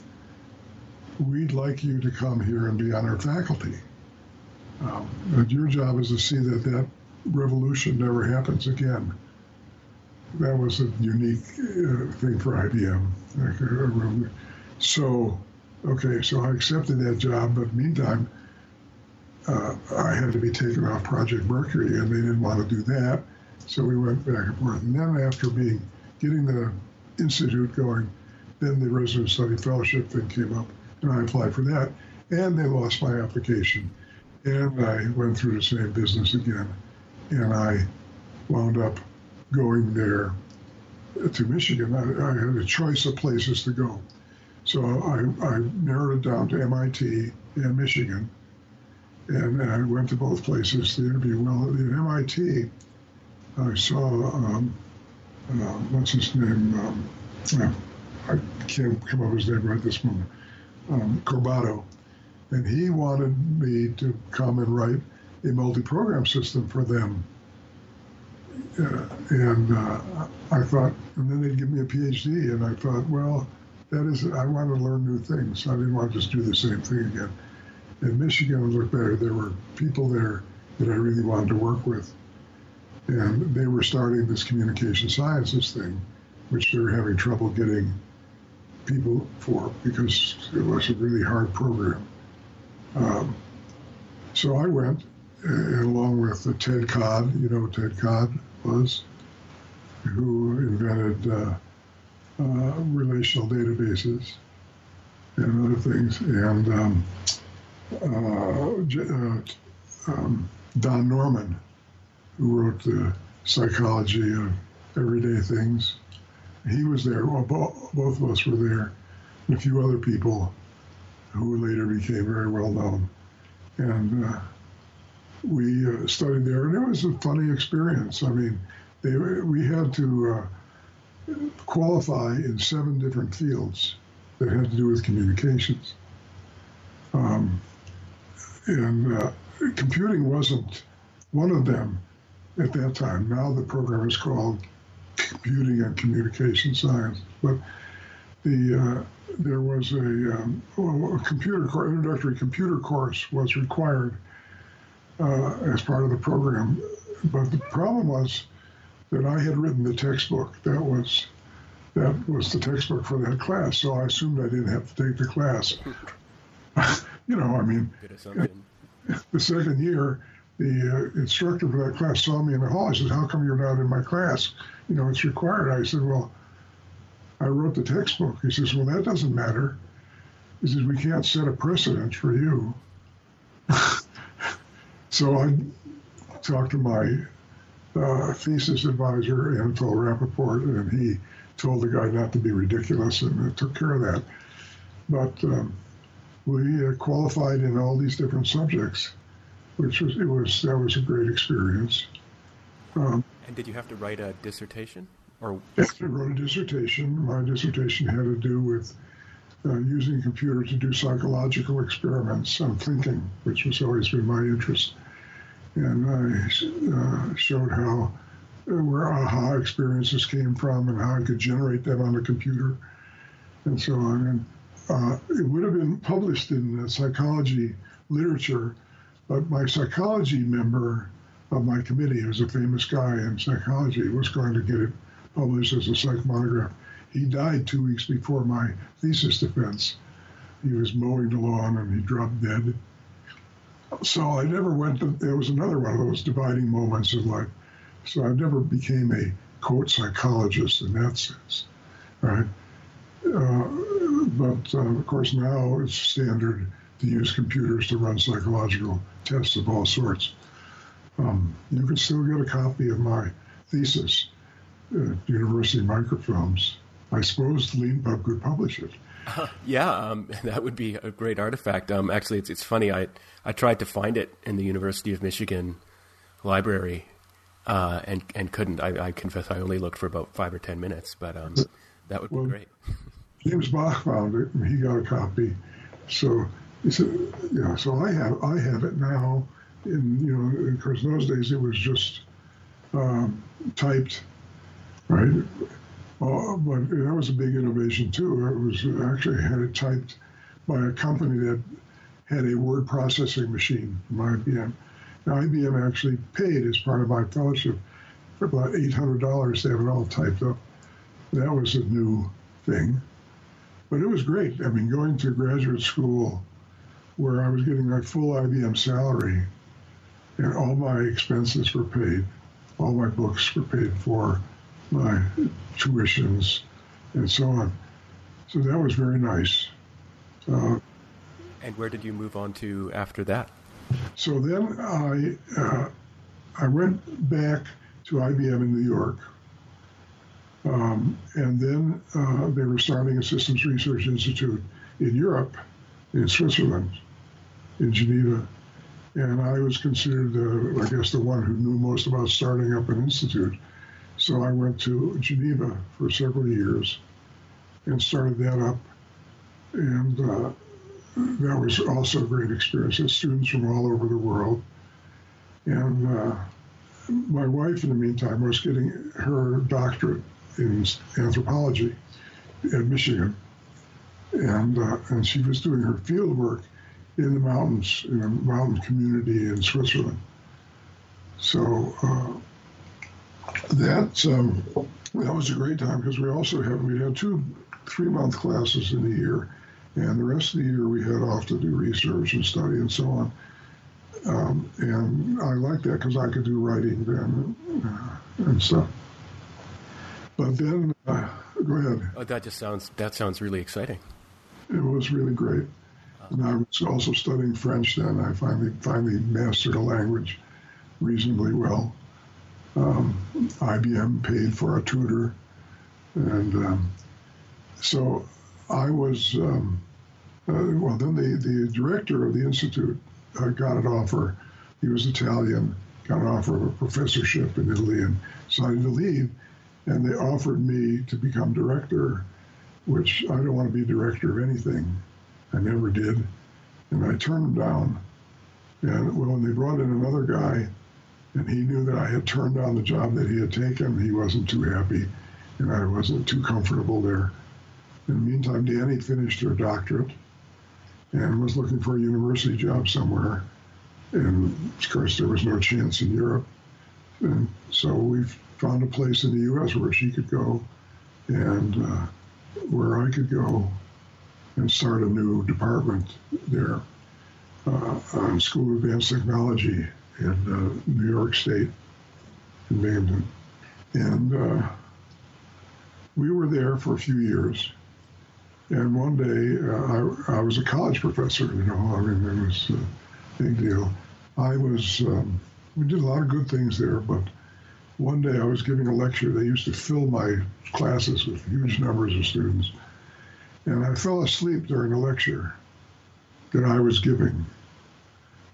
We'd like you to come here and be on our faculty. Um, but your job is to see that that revolution never happens again. That was a unique uh, thing for IBM. Uh, so, okay, so I accepted that job, but meantime, uh, I had to be taken off Project Mercury, and they didn't want to do that. So we went back and forth. And then after being getting the institute going, then the resident study fellowship thing came up, and I applied for that, and they lost my application, and I went through the same business again, and I wound up going there to Michigan. I, I had a choice of places to go, so I, I narrowed it down to MIT and Michigan, and I went to both places to interview. Well, at MIT, I saw um, uh, what's his name. Um, I can't come up with his name right this moment. Um, Corbato, and he wanted me to come and write a multi-program system for them. Uh, and uh, I thought, and then they'd give me a PhD, and I thought, well, that is, I want to learn new things. I didn't want to just do the same thing again. In Michigan, looked better. There were people there that I really wanted to work with, and they were starting this communication sciences thing, which they were having trouble getting people for because it was a really hard program. Um, so I went, and along with Ted Codd, you know Ted Codd was, who invented uh, uh, relational databases and other things, and um, uh, uh, um, Don Norman, who wrote the Psychology of Everyday Things. He was there. Well, both of us were there, and a few other people who later became very well known. And uh, we uh, studied there, and it was a funny experience. I mean, they, we had to uh, qualify in seven different fields that had to do with communications. Um, and uh, computing wasn't one of them at that time. Now the program is called Computing and Communication Science. But the uh, there was a, um, a computer introductory computer course was required uh, as part of the program. But the problem was that I had written the textbook. That was that was the textbook for that class. So I assumed I didn't have to take the class. you know, I mean, the second year, the uh, instructor for that class saw me in the hall. He said, "How come you're not in my class? You know, it's required." I said, "Well." I wrote the textbook. He says, Well, that doesn't matter. He says, We can't set a precedent for you. so I talked to my uh, thesis advisor, Anatol Rapoport, and he told the guy not to be ridiculous and it took care of that. But um, we uh, qualified in all these different subjects, which was, it was, that was a great experience. Um, and did you have to write a dissertation? Or yes, I wrote a dissertation. My dissertation had to do with uh, using a computer to do psychological experiments on thinking, which has always been my interest. And I uh, showed how uh, where aha experiences came from and how I could generate them on a computer, and so on. And uh, it would have been published in the psychology literature, but my psychology member of my committee, who was a famous guy in psychology, was going to get it published as a psych monograph. He died two weeks before my thesis defense. He was mowing the lawn and he dropped dead. So I never went to, there was another one of those dividing moments in life. So I never became a quote psychologist in that sense, right? Uh, but uh, of course now it's standard to use computers to run psychological tests of all sorts. Um, you can still get a copy of my thesis at University Microfilms. I suppose Leanpub could publish it. Uh, yeah, um, that would be a great artifact. Um, actually, it's it's funny. I I tried to find it in the University of Michigan library, uh, and and couldn't. I, I, confess, I only looked for about five or ten minutes, but um, that would well, be great. James Bach found it, and he got a copy. So he said, "Yeah." So I have I have it now. In you know, of course, in those days it was just um, typed right? Uh, but that was a big innovation too. It was actually had it typed by a company that had a word processing machine from IBM. Now IBM actually paid as part of my fellowship for about $800 to have it all typed up. That was a new thing, but it was great. I mean, going to graduate school where I was getting my full IBM salary and all my expenses were paid all my books were paid for, my tuitions, and so on. So that was very nice. Uh, and where did you move on to after that? So then I uh, I went back to IBM in New York, um, and then uh, they were starting a systems research institute in Europe, in Switzerland, in Geneva, and I was considered, uh, I guess, the one who knew most about starting up an institute. So I went to Geneva for several years and started that up, and uh, that was also a great experience. Had students from all over the world, and uh, my wife, in the meantime, was getting her doctorate in anthropology at Michigan, and uh, and she was doing her field work in the mountains in a mountain community in Switzerland. So uh, that um, that was a great time because we also had we had two three month classes in the year, and the rest of the year we had off to do research and study and so on. Um, and I liked that because I could do writing then and, uh, and stuff. But then, uh, go ahead. Oh, that just sounds that sounds really exciting. It was really great. And I was also studying French then. I finally finally mastered a language reasonably well. Um, IBM paid for a tutor, and um, so I was. Um, uh, well, then the, the director of the institute uh, got an offer. He was Italian, got an offer of a professorship in Italy, and decided to leave. And they offered me to become director, which I don't want to be director of anything. I never did. And I turned them down. And well, when they brought in another guy, and he knew that I had turned down the job that he had taken, he wasn't too happy, and I wasn't too comfortable there. In the meantime, Dani finished her doctorate and was looking for a university job somewhere. And of course, there was no chance in Europe. And so we found a place in the U.S. where she could go and uh, where I could go and start a new department there uh, on School of Advanced Technology in uh, New York State, in Binghamton. And uh, we were there for a few years. And one day, uh, I, I, was a college professor, you know, I mean, it was a big deal. I was, um, we did a lot of good things there, but one day I was giving a lecture. They used to fill my classes with huge numbers of students. And I fell asleep during a lecture that I was giving.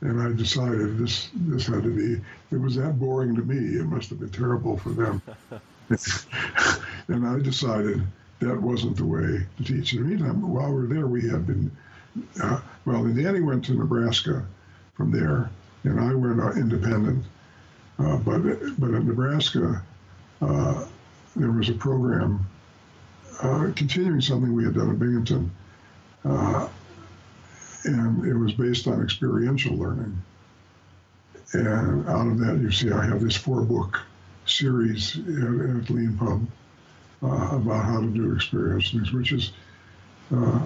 And I decided this, this had to be, it was that boring to me. It must have been terrible for them. and I decided that wasn't the way to teach. In the meantime, while we're there, we had been, uh, well, Dani went to Nebraska from there, and I went uh, independent. Uh, but, but in Nebraska, uh, there was a program uh, continuing something we had done in Binghamton, uh, and it was based on experiential learning. And out of that, you see, I have this four book series at, at Lean Pub uh, about how to do experience things, which is, uh,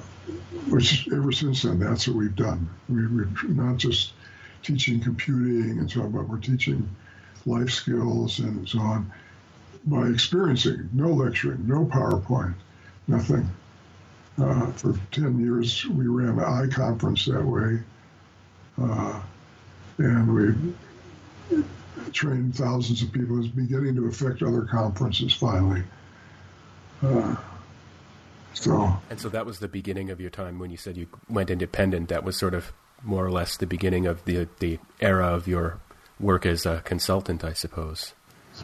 which ever since then, that's what we've done. We, are not just teaching computing and so on, but we're teaching life skills and so on by experiencing, no lecturing, no PowerPoint, nothing. Uh, for 10 years, we ran an conference that way. Uh, and we trained thousands of people. It's beginning to affect other conferences finally. Uh, so. And so that was the beginning of your time when you said you went independent. That was sort of more or less the beginning of the the era of your work as a consultant, I suppose.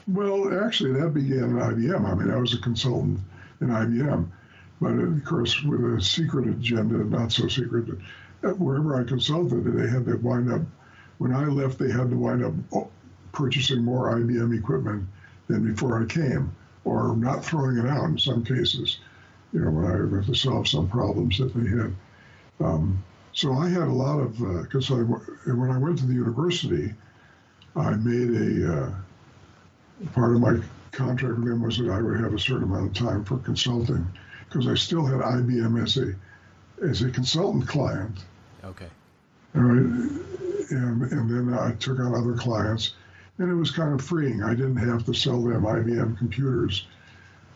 Well, actually, that began at IBM. I mean, I was a consultant in IBM, but of course, with a secret agenda, not so secret. Wherever I consulted, they had to wind up. When I left, they had to wind up oh, purchasing more IBM equipment than before I came or not throwing it out in some cases, you know, when I had to solve some problems that they had. Um, so I had a lot of, because uh, when I went to the university, I made a, uh, part of my contract with them was that I would have a certain amount of time for consulting because I still had IBM as a, as a consultant client. Okay. All right. And, and then I took on other clients. and it was kind of freeing. I didn't have to sell them IBM computers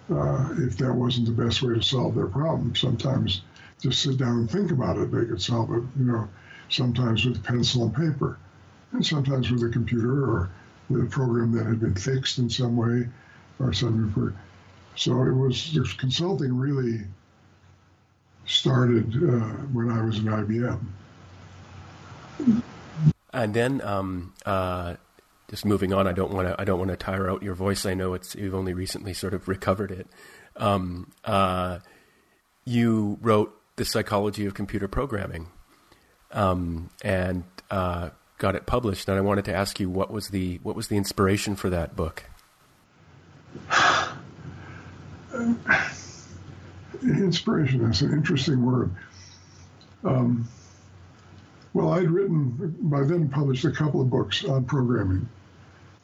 uh, if that wasn't the best way to solve their problem. Sometimes just sit down and think about it. They could solve it, you know, sometimes with pencil and paper, and sometimes with a computer or with a program that had been fixed in some way or something. So it was the consulting really started uh, when I was in IBM. And then, um, uh, just moving on, I don't want to. I don't want to tire out your voice. I know it's you've only recently sort of recovered it. Um, uh, you wrote the psychology of computer programming, um, and uh, got it published. And I wanted to ask you what was the what was the inspiration for that book? inspiration is an interesting word. Um, well, I'd written by then published a couple of books on programming,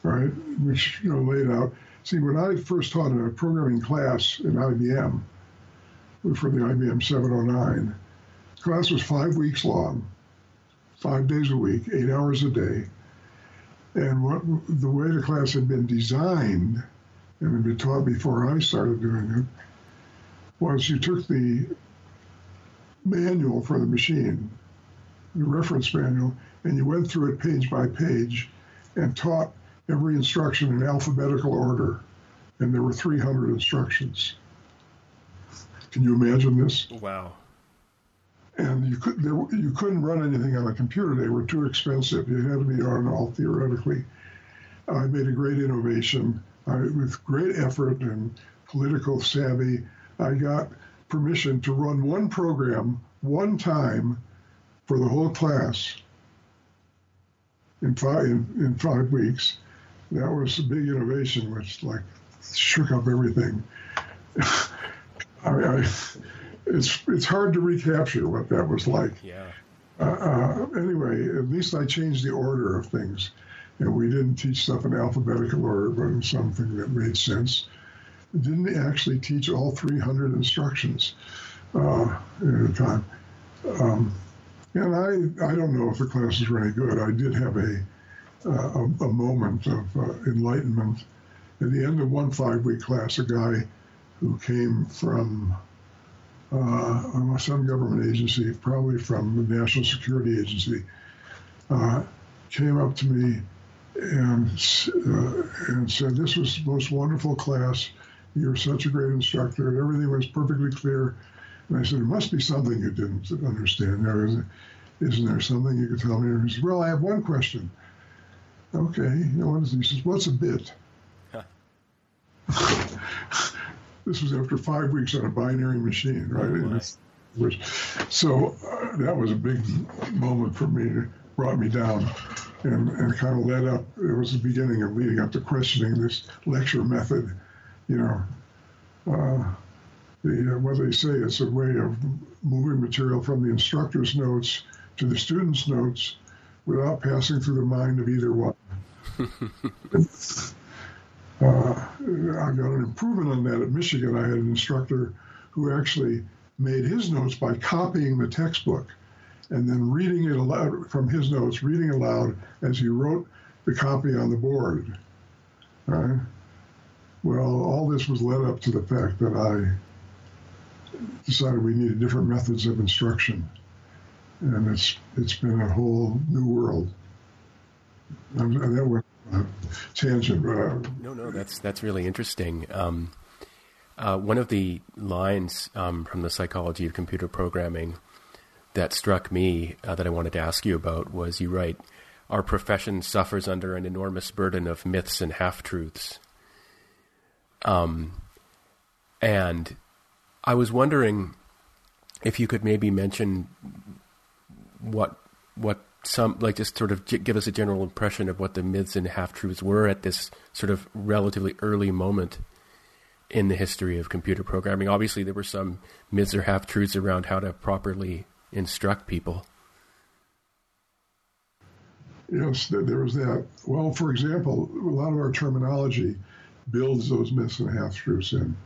right, which you know laid out. See, when I first taught a programming class in IBM, for the IBM 709, the class was five weeks long, five days a week, eight hours a day. And what the way the class had been designed and had been taught before I started doing it was you took the manual for the machine, the reference manual, and you went through it page by page and taught every instruction in alphabetical order. And there were 300 instructions. Can you imagine this? Wow. And you could there, you couldn't run anything on a computer; they were too expensive. You had to be on all theoretically. I made a great innovation I, with great effort and political savvy. I got permission to run one program one time for the whole class in five in, in five weeks. That was a big innovation, which like shook up everything. I, I, it's it's hard to recapture what that was like. Yeah. Uh, uh, anyway, at least I changed the order of things, and we didn't teach stuff in alphabetical order, but in something that made sense didn't actually teach all 300 instructions uh, at a time. Um, and I, I don't know if the classes were any good. I did have a, uh, a, a, moment of uh, enlightenment. At the end of one five week class, a guy who came from uh, some government agency, probably from the National Security Agency, uh, came up to me and, uh, and said, This was the most wonderful class you're such a great instructor. Everything was perfectly clear. And I said, There must be something you didn't understand. There isn't there something you could tell me? And he said, Well, I have one question. Okay, you know, what is he says, What's a bit? this was after five weeks on a binary machine, right? Oh, so uh, that was a big moment for me. It brought me down and, and kind of led up. It was the beginning of leading up to questioning this lecture method you know, uh, the, uh, what they say it's a way of moving material from the instructor's notes to the student's notes without passing through the mind of either one. uh, I got an improvement on that at Michigan. I had an instructor who actually made his notes by copying the textbook and then reading it aloud from his notes, reading aloud as he wrote the copy on the board. Well, all this was led up to the fact that I decided we needed different methods of instruction, and it's it's been a whole new world. That went a tangent, no, no, that's that's really interesting. Um, uh, one of the lines um, from the psychology of computer programming that struck me uh, that I wanted to ask you about was you write, Our profession suffers under an enormous burden of myths and half truths. Um, and I was wondering if you could maybe mention what what some like just sort of give us a general impression of what the myths and half truths were at this sort of relatively early moment in the history of computer programming. Obviously, there were some myths or half truths around how to properly instruct people. Yes, there was that. Well, for example, a lot of our terminology builds those myths and half truths in.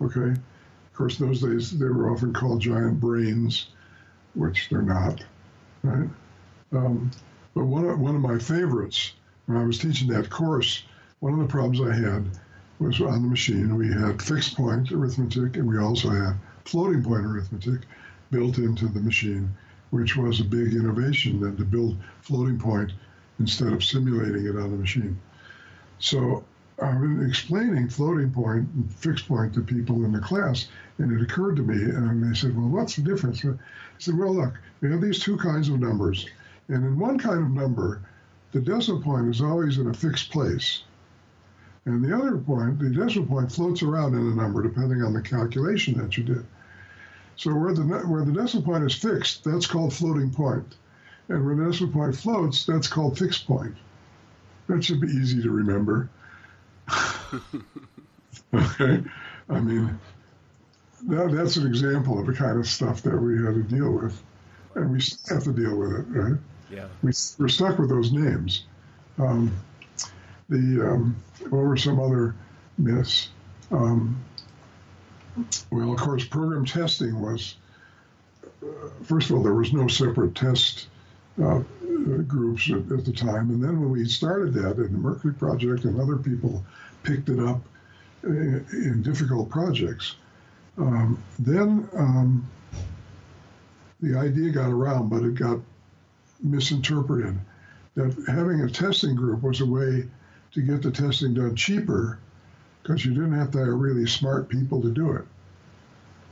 Okay? Of course, those days they were often called giant brains, which they're not, right? Um, but one of, one of my favorites, when I was teaching that course, one of the problems I had was on the machine. We had fixed point arithmetic, and we also had floating point arithmetic built into the machine, which was a big innovation then to build floating point instead of simulating it on the machine. So I've been explaining floating point and fixed point to people in the class, and it occurred to me, and they said, Well, what's the difference? I said, Well, look, we have these two kinds of numbers, and in one kind of number, the decimal point is always in a fixed place. And the other point, the decimal point floats around in a number depending on the calculation that you did. So where the where the decimal point is fixed, that's called floating point, and where the decimal point floats, that's called fixed point. That should be easy to remember. okay, I mean, that, that's an example of the kind of stuff that we had to deal with, and we have to deal with it, right? Yeah. We, we're stuck with those names. Um, the um, what were some other myths? Um, well, of course, program testing was. Uh, first of all, there was no separate test uh, groups at, at, the time, and then when we started that, and the Mercury Project and other people picked it up in, in difficult projects, um, then um, the idea got around, but it got misinterpreted. That having a testing group was a way to get the testing done cheaper because you didn't have to hire really smart people to do it.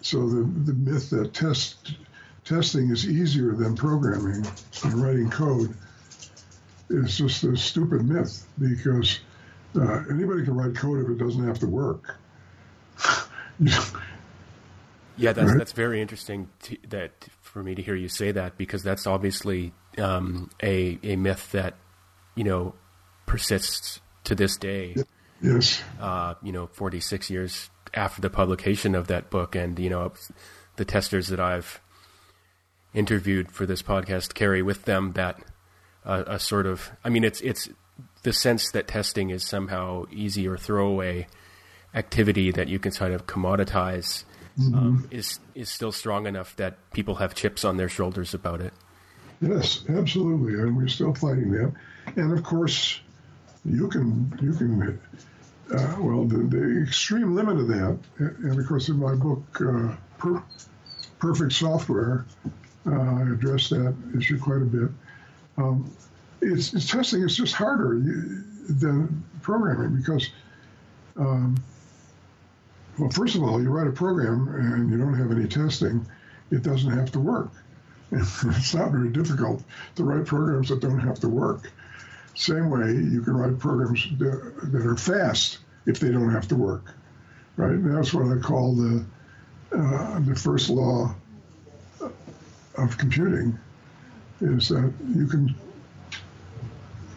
So the, the myth that test testing is easier than programming and writing code is just a stupid myth because uh, anybody can write code if it doesn't have to work. yeah, that's right? that's very interesting to, that for me to hear you say that because that's obviously um, a a myth that you know persists to this day. Yes. Uh, you know, 46 years after the publication of that book, and you know, the testers that I've interviewed for this podcast carry with them that uh, a sort of, I mean, it's it's the sense that testing is somehow easy or throwaway activity that you can sort of commoditize mm-hmm. um, is is still strong enough that people have chips on their shoulders about it. Yes, absolutely, and we're still fighting that. And of course, you can you can uh, well the, the extreme limit of that, and of course in my book uh, per, Perfect Software, uh, I address that issue quite a bit. Um, it's, it's, testing is just harder than programming because. Um, well, first of all, you write a program and you don't have any testing, it doesn't have to work. it's not very difficult to write programs that don't have to work. Same way, you can write programs that are fast if they don't have to work, right? And that's what I call the uh, the first law of computing is that you can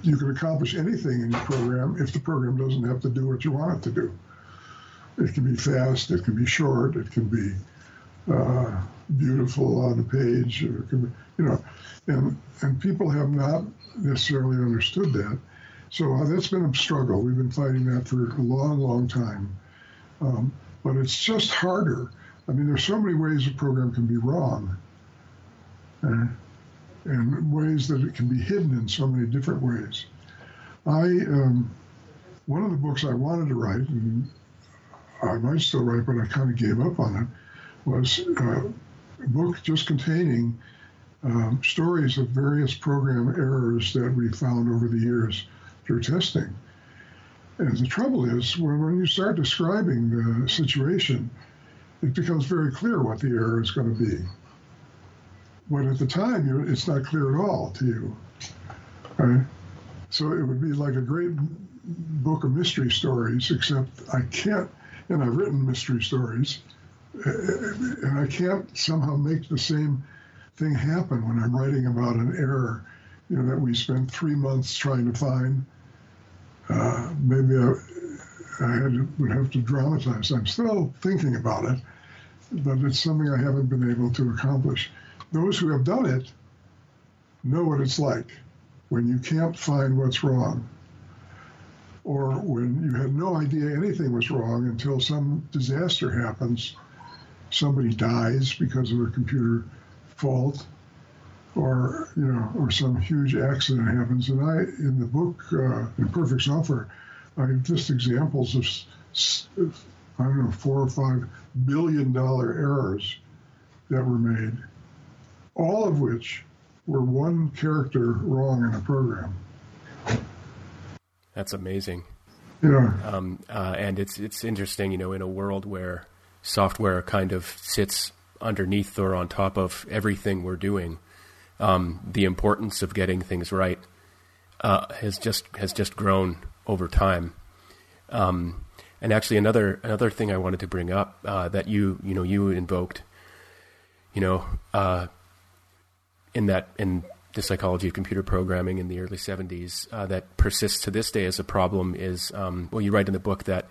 you can accomplish anything in your program if the program doesn't have to do what you want it to do. It can be fast, it can be short, it can be uh, beautiful on the page, or it can be, you know, and and people have not necessarily understood that. So uh, that's been a struggle. We've been fighting that for a long, long time. Um, but it's just harder. I mean, there's so many ways a program can be wrong, uh, and ways that it can be hidden in so many different ways. I um, one of the books I wanted to write, and I might still write, but I kind of gave up on it, was uh, a book just containing um, stories of various program errors that we found over the years through testing. And the trouble is, when, when you start describing the situation, it becomes very clear what the error is going to be. But at the time, it's not clear at all to you. Right? So it would be like a great book of mystery stories, except I can't, and I've written mystery stories, and I can't somehow make the same thing happen when I'm writing about an error, you know, that we spent three months trying to find. Uh, maybe I, I to, would have to dramatize. I'm still thinking about it, but it's something I haven't been able to accomplish. Those who have done it know what it's like when you can't find what's wrong, or when you had no idea anything was wrong until some disaster happens. Somebody dies because of a computer fault, or you know, or some huge accident happens. And I, in the book, uh, Imperfect Software, I just examples of I don't know four or five billion dollar errors that were made, all of which were one character wrong in a program. That's amazing. Yeah. Um, uh, and it's it's interesting, you know, in a world where software kind of sits underneath or on top of everything we're doing, um, the importance of getting things right uh, has just has just grown over time. Um, and actually, another another thing I wanted to bring up uh, that you you know you invoked, you know, uh, in that in the psychology of computer programming in the early 70s uh, that persists to this day as a problem is um, well, you write in the book that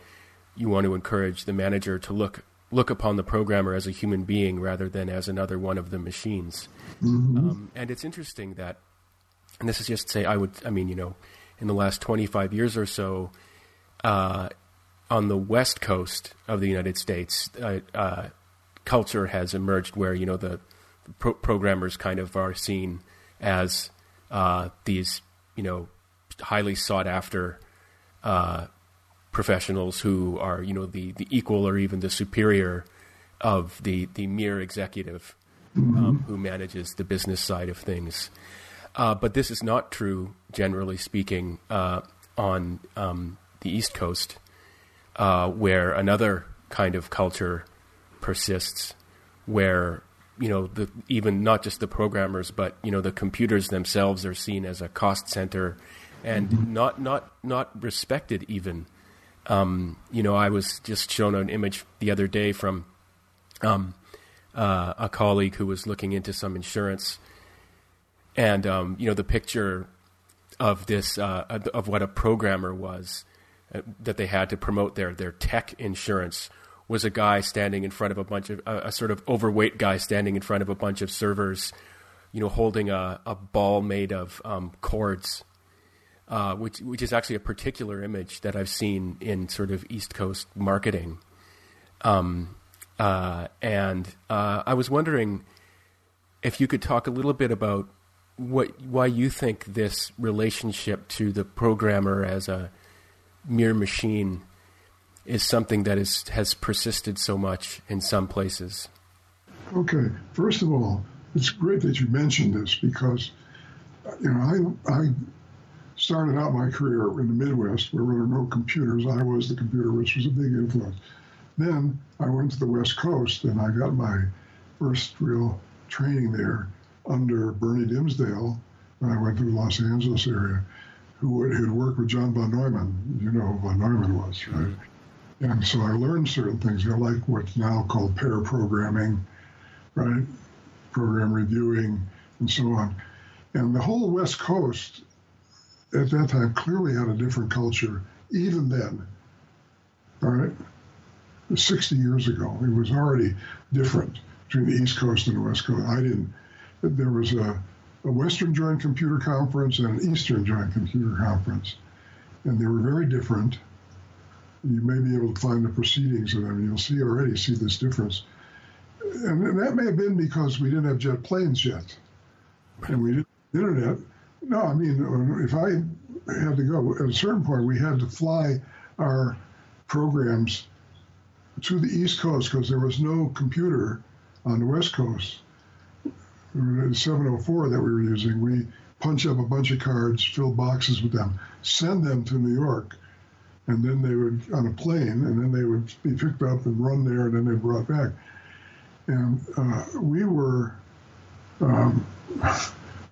you want to encourage the manager to look look upon the programmer as a human being rather than as another one of the machines. Mm-hmm. Um, and it's interesting that, and this is just to say, I would, I mean, you know, in the last 25 years or so, uh, on the west coast of the United States, uh, uh culture has emerged where you know the pro- programmers kind of are seen as uh, these, you know, highly sought after uh, professionals who are, you know, the, the equal or even the superior of the, the mere executive mm-hmm. um, who manages the business side of things. Uh, but this is not true, generally speaking, uh, on um, the East Coast, uh, where another kind of culture persists, where you know the even not just the programmers but you know the computers themselves are seen as a cost center and mm-hmm. not not not respected even um, you know I was just shown an image the other day from um, uh, a colleague who was looking into some insurance. And um, you know the picture of this uh, of what a programmer was uh, that they had to promote their their tech insurance was a guy standing in front of a bunch of a, sort of overweight guy standing in front of a bunch of servers, you know, holding a, a ball made of um, cords, uh, which which is actually a particular image that I've seen in sort of East Coast marketing. Um, uh, and uh, I was wondering if you could talk a little bit about what why you think this relationship to the programmer as a mere machine is something that is has persisted so much in some places. Okay, first of all, it's great that you mentioned this because you know I I started out my career in the Midwest where there were no computers. I was the computer, which was a big influence. Then I went to the West Coast and I got my first real training there under Bernie Dimsdale when I went to the Los Angeles area, who had worked with John von Neumann. You know who von Neumann was, right? And so I learned certain things, you know, like what's now called pair programming, right? Program reviewing and so on. And the whole West Coast at that time clearly had a different culture, even then. All right? 60 years ago, it was already different between the East Coast and the West Coast. I didn't, there was a, a Western Joint Computer Conference and an Eastern Joint Computer Conference, and they were very different you may be able to find the proceedings of them, you'll see already see this difference. And, and that may have been because we didn't have jet planes yet, and we didn't internet. No, I mean, if I had to go at a certain point, we had to fly our programs to the East Coast because there was no computer on the West Coast. The 704 that we were using, we punch up a bunch of cards, fill boxes with them, send them to New York and then they would on a plane, and then they would be picked up and run there, and then they brought back. And uh, we were, um,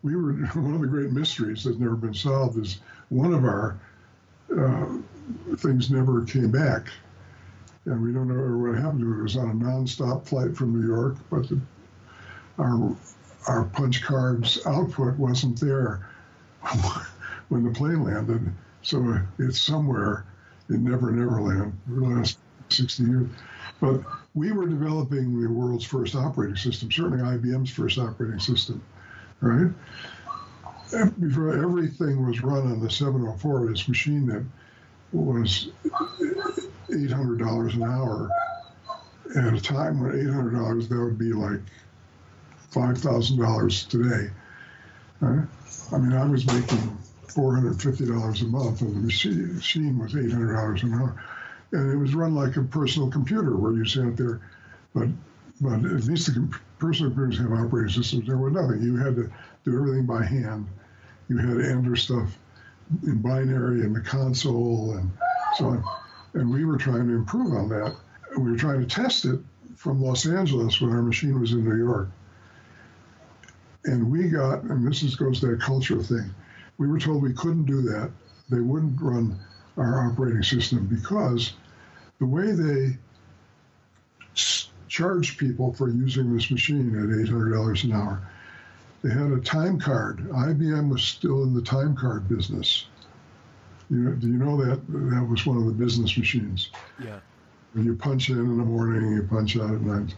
we were one of the great mysteries that's never been solved. Is one of our uh, things never came back, and we don't know what happened to it. It was on a nonstop flight from New York, but the, our our punch cards output wasn't there when the plane landed. So it's somewhere in Never Never Land for the last 60 years. But we were developing the world's first operating system, certainly IBM's first operating system, right? Before everything was run on the 704, this machine that was $800 an hour. At a time when $800, that would be like $5,000 today. Right? I mean, I was making $450 a month, and the machine was $800 an hour. And it was run like a personal computer where you sat there, but but at least the personal computers have operating systems. There was nothing. You had to do everything by hand. You had to enter stuff in binary in the console and so on. And we were trying to improve on that. We were trying to test it from Los Angeles when our machine was in New York. And we got, and this is, goes to that culture thing, we were told we couldn't do that. They wouldn't run our operating system because the way they charge people for using this machine at $800 an hour, they had a time card. IBM was still in the time card business. You know, do you know that that was one of the business machines? Yeah. When you punch in in the morning, you punch out at night.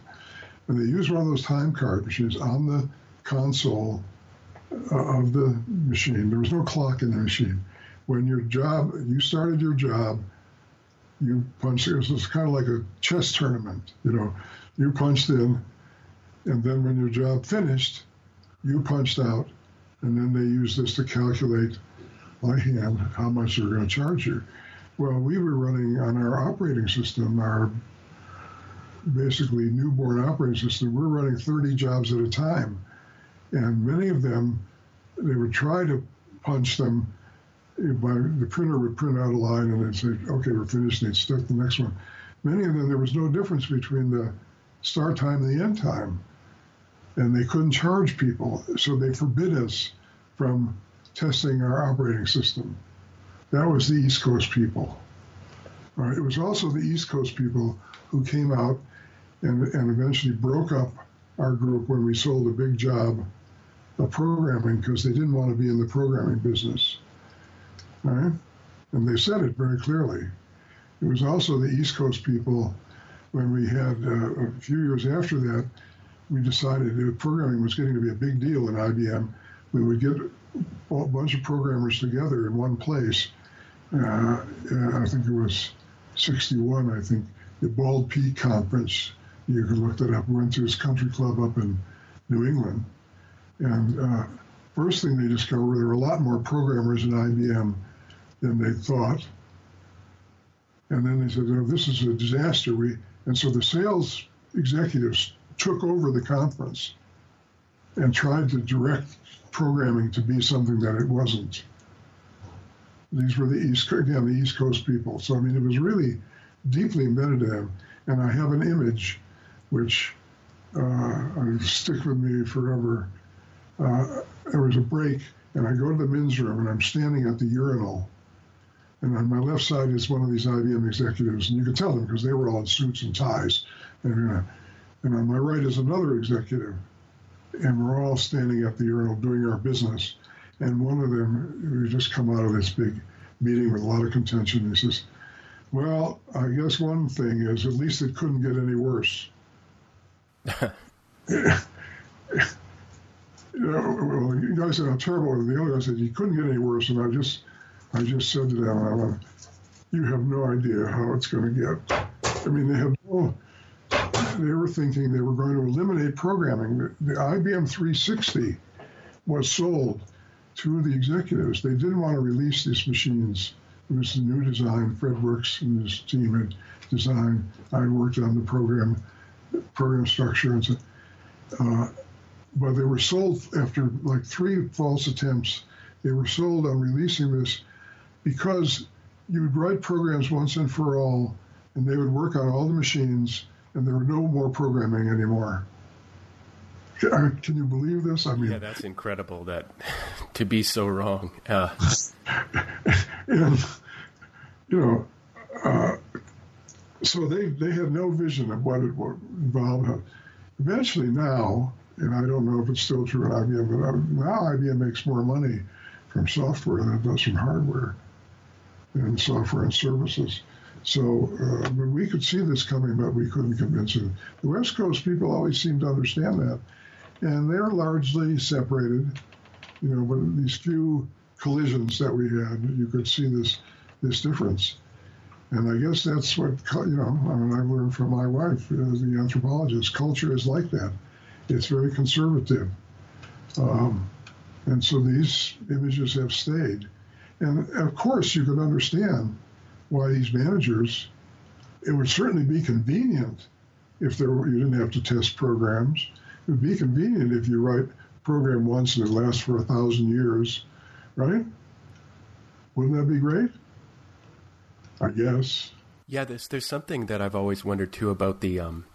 And they used one of those time card machines on the console uh, of the machine. There was no clock in the machine. When your job, you started your job, you punched. It was kind of like a chess tournament. You know, you punched in, and then when your job finished, you punched out, and then they used this to calculate by hand how much they're going to charge you. Well, we were running on our operating system, our basically newborn operating system, we're running 30 jobs at a time. And many of them, they would try to punch them. Eh, by, the printer would print out a line and they'd say, okay, we're finished, and they'd start the next one. Many of them, there was no difference between the start time and the end time. And they couldn't charge people, so they forbid us from testing our operating system. That was the East Coast people. It was also the East Coast people who came out and, and eventually broke up our group when we sold a big job of programming because they didn't want to be in the programming business. Right? And they said it very clearly. It was also the East Coast people when we had uh, a few years after that, we decided that programming was getting to be a big deal in IBM. We would get a bunch of programmers together in one place. Uh, I think it was 61, I think, the Bald Peak Conference. You can look that up. We went to his country club up in New England. And uh, first thing they discovered, there were a lot more programmers in IBM than they thought. And then they said, oh, this is a disaster. We, and so the sales executives took over the conference and tried to direct programming to be something that it wasn't. These were the East, again, the East Coast people. So, I mean, it was really deeply embedded in them. And I have an image which uh, stick with me forever. Uh, there was a break, and I go to the men's room, and I'm standing at the urinal. And on my left side is one of these IBM executives, and you could tell them because they were all in suits and ties. And, uh, and on my right is another executive, and we're all standing at the urinal doing our business. And one of them, we just come out of this big meeting with a lot of contention. He says, "Well, I guess one thing is at least it couldn't get any worse." you know, well, the guy said how terrible, and the other guy said he couldn't get any worse. And I just, I just said to them, went, "You have no idea how it's going to get." I mean, they have no they were thinking they were going to eliminate programming. The, the IBM 360 was sold to the executives. They didn't want to release these machines. It was the new design. Fred Brooks and his team had designed. I worked on the program, program structure, and so, uh, but they were sold after like three false attempts. They were sold on releasing this because you would write programs once and for all, and they would work on all the machines and there were no more programming anymore. Can you believe this? I mean, yeah, that's incredible. That to be so wrong. Uh. and you know, uh, so they they had no vision of what it would involve. Eventually, now, and I don't know if it's still true at IBM, but now IBM makes more money from software than it does from hardware and software and services. So uh, we could see this coming, but we couldn't convince them. The West Coast people always seem to understand that, and they're largely separated. You know, but these few collisions that we had, you could see this this difference. And I guess that's what you know. I mean, I've learned from my wife, as the anthropologist. Culture is like that. It's very conservative. Um, And so these images have stayed. And of course, you could understand why these managers, it would certainly be convenient if there were, you didn't have to test programs. It would be convenient if you write program once and it lasts for a thousand years, right? Wouldn't that be great? I guess. Yeah, there's there's something that I've always wondered too about the um,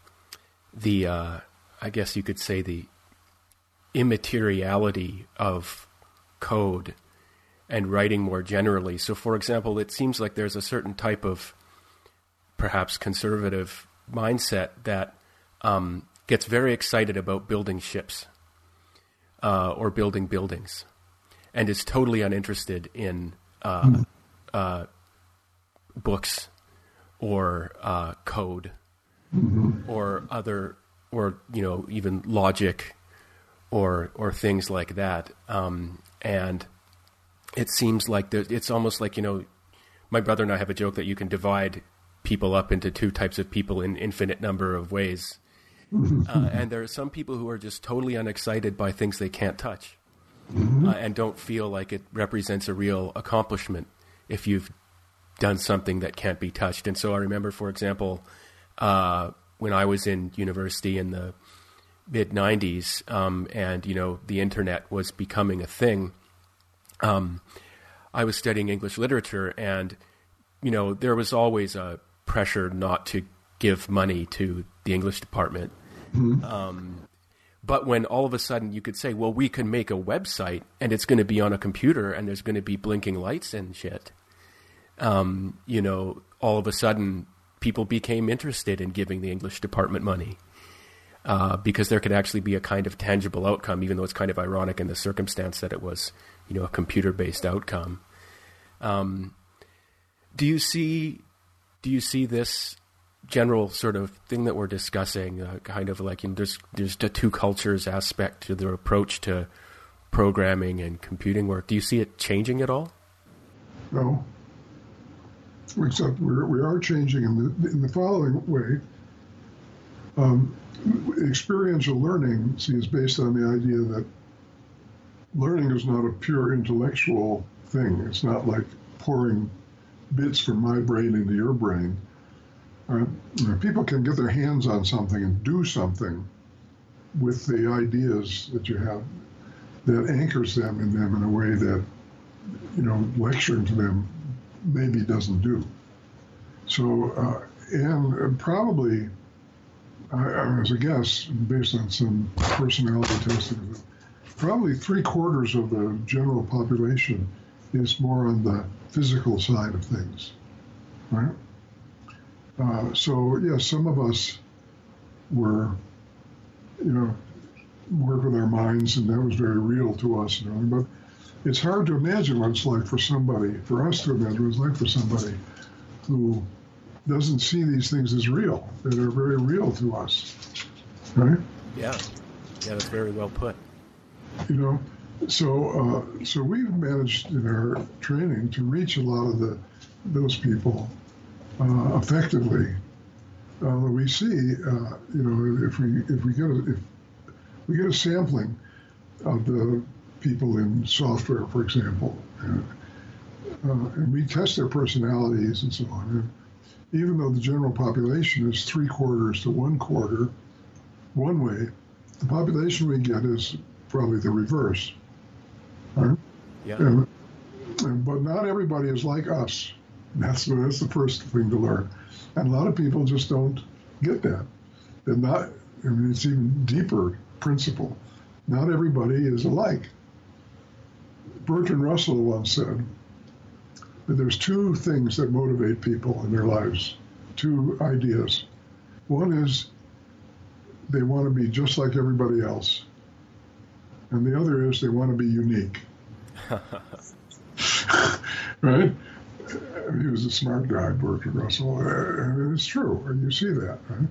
the uh, I guess you could say the immateriality of code and writing more generally. So, for example, it seems like there's a certain type of perhaps conservative mindset that um, gets very excited about building ships uh, or building buildings and is totally uninterested in uh, mm-hmm. uh, books or uh, code mm-hmm. or other or you know even logic or or things like that. Um, and it seems like it's almost like you know, my brother and I have a joke that you can divide people up into two types of people in infinite number of ways. uh, and there are some people who are just totally unexcited by things they can't touch mm-hmm. uh, and don't feel like it represents a real accomplishment if you've done something that can't be touched. And so I remember, for example, uh, when I was in university in the mid 90s um, and you know the internet was becoming a thing um, i was studying english literature and you know there was always a pressure not to give money to the english department mm-hmm. um, but when all of a sudden you could say well we can make a website and it's going to be on a computer and there's going to be blinking lights and shit um, you know all of a sudden people became interested in giving the english department money uh, because there could actually be a kind of tangible outcome, even though it's kind of ironic in the circumstance that it was, you know, a computer-based outcome. Um, do you see? Do you see this general sort of thing that we're discussing, uh, kind of like you know, there's there's the two cultures aspect to their approach to programming and computing work. Do you see it changing at all? No. Except we're, we are changing in the in the following way. Um, experiential learning see, is based on the idea that learning is not a pure intellectual thing. It's not like pouring bits from my brain into your brain. Uh, people can get their hands on something and do something with the ideas that you have that anchors them in them in a way that, you know, lecturing to them maybe doesn't do. So, uh, and probably I, as a guess, based on some personality testing, probably three quarters of the general population is more on the physical side of things, right? Uh, so yeah, some of us were, you know, work with our minds, and that was very real to us. You know, but it's hard to imagine what it's like for somebody, for us to imagine what it's like for somebody who doesn't see these things as real, that are very real to us. Right? Yeah. Yeah, that's very well put. You know, so uh, so we've managed in our training to reach a lot of the those people uh, effectively. Uh, we see, uh, you know, if we if we get a, if we get a sampling of the people in software, for example, uh, and we test their personalities and so on. And, even though the general population is three quarters to one quarter one way, the population we get is probably the reverse. Right? Yeah. And, and, but not everybody is like us. That's that's the first thing to learn, and a lot of people just don't get that. They're not. I mean, it's even deeper principle. Not everybody is alike. Bertrand Russell once said, that there's two things that motivate people in their lives, two ideas. One is they want to be just like everybody else, and the other is they want to be unique. right? He was a smart guy, Bertrand Russell, and it's true. And you see that, right?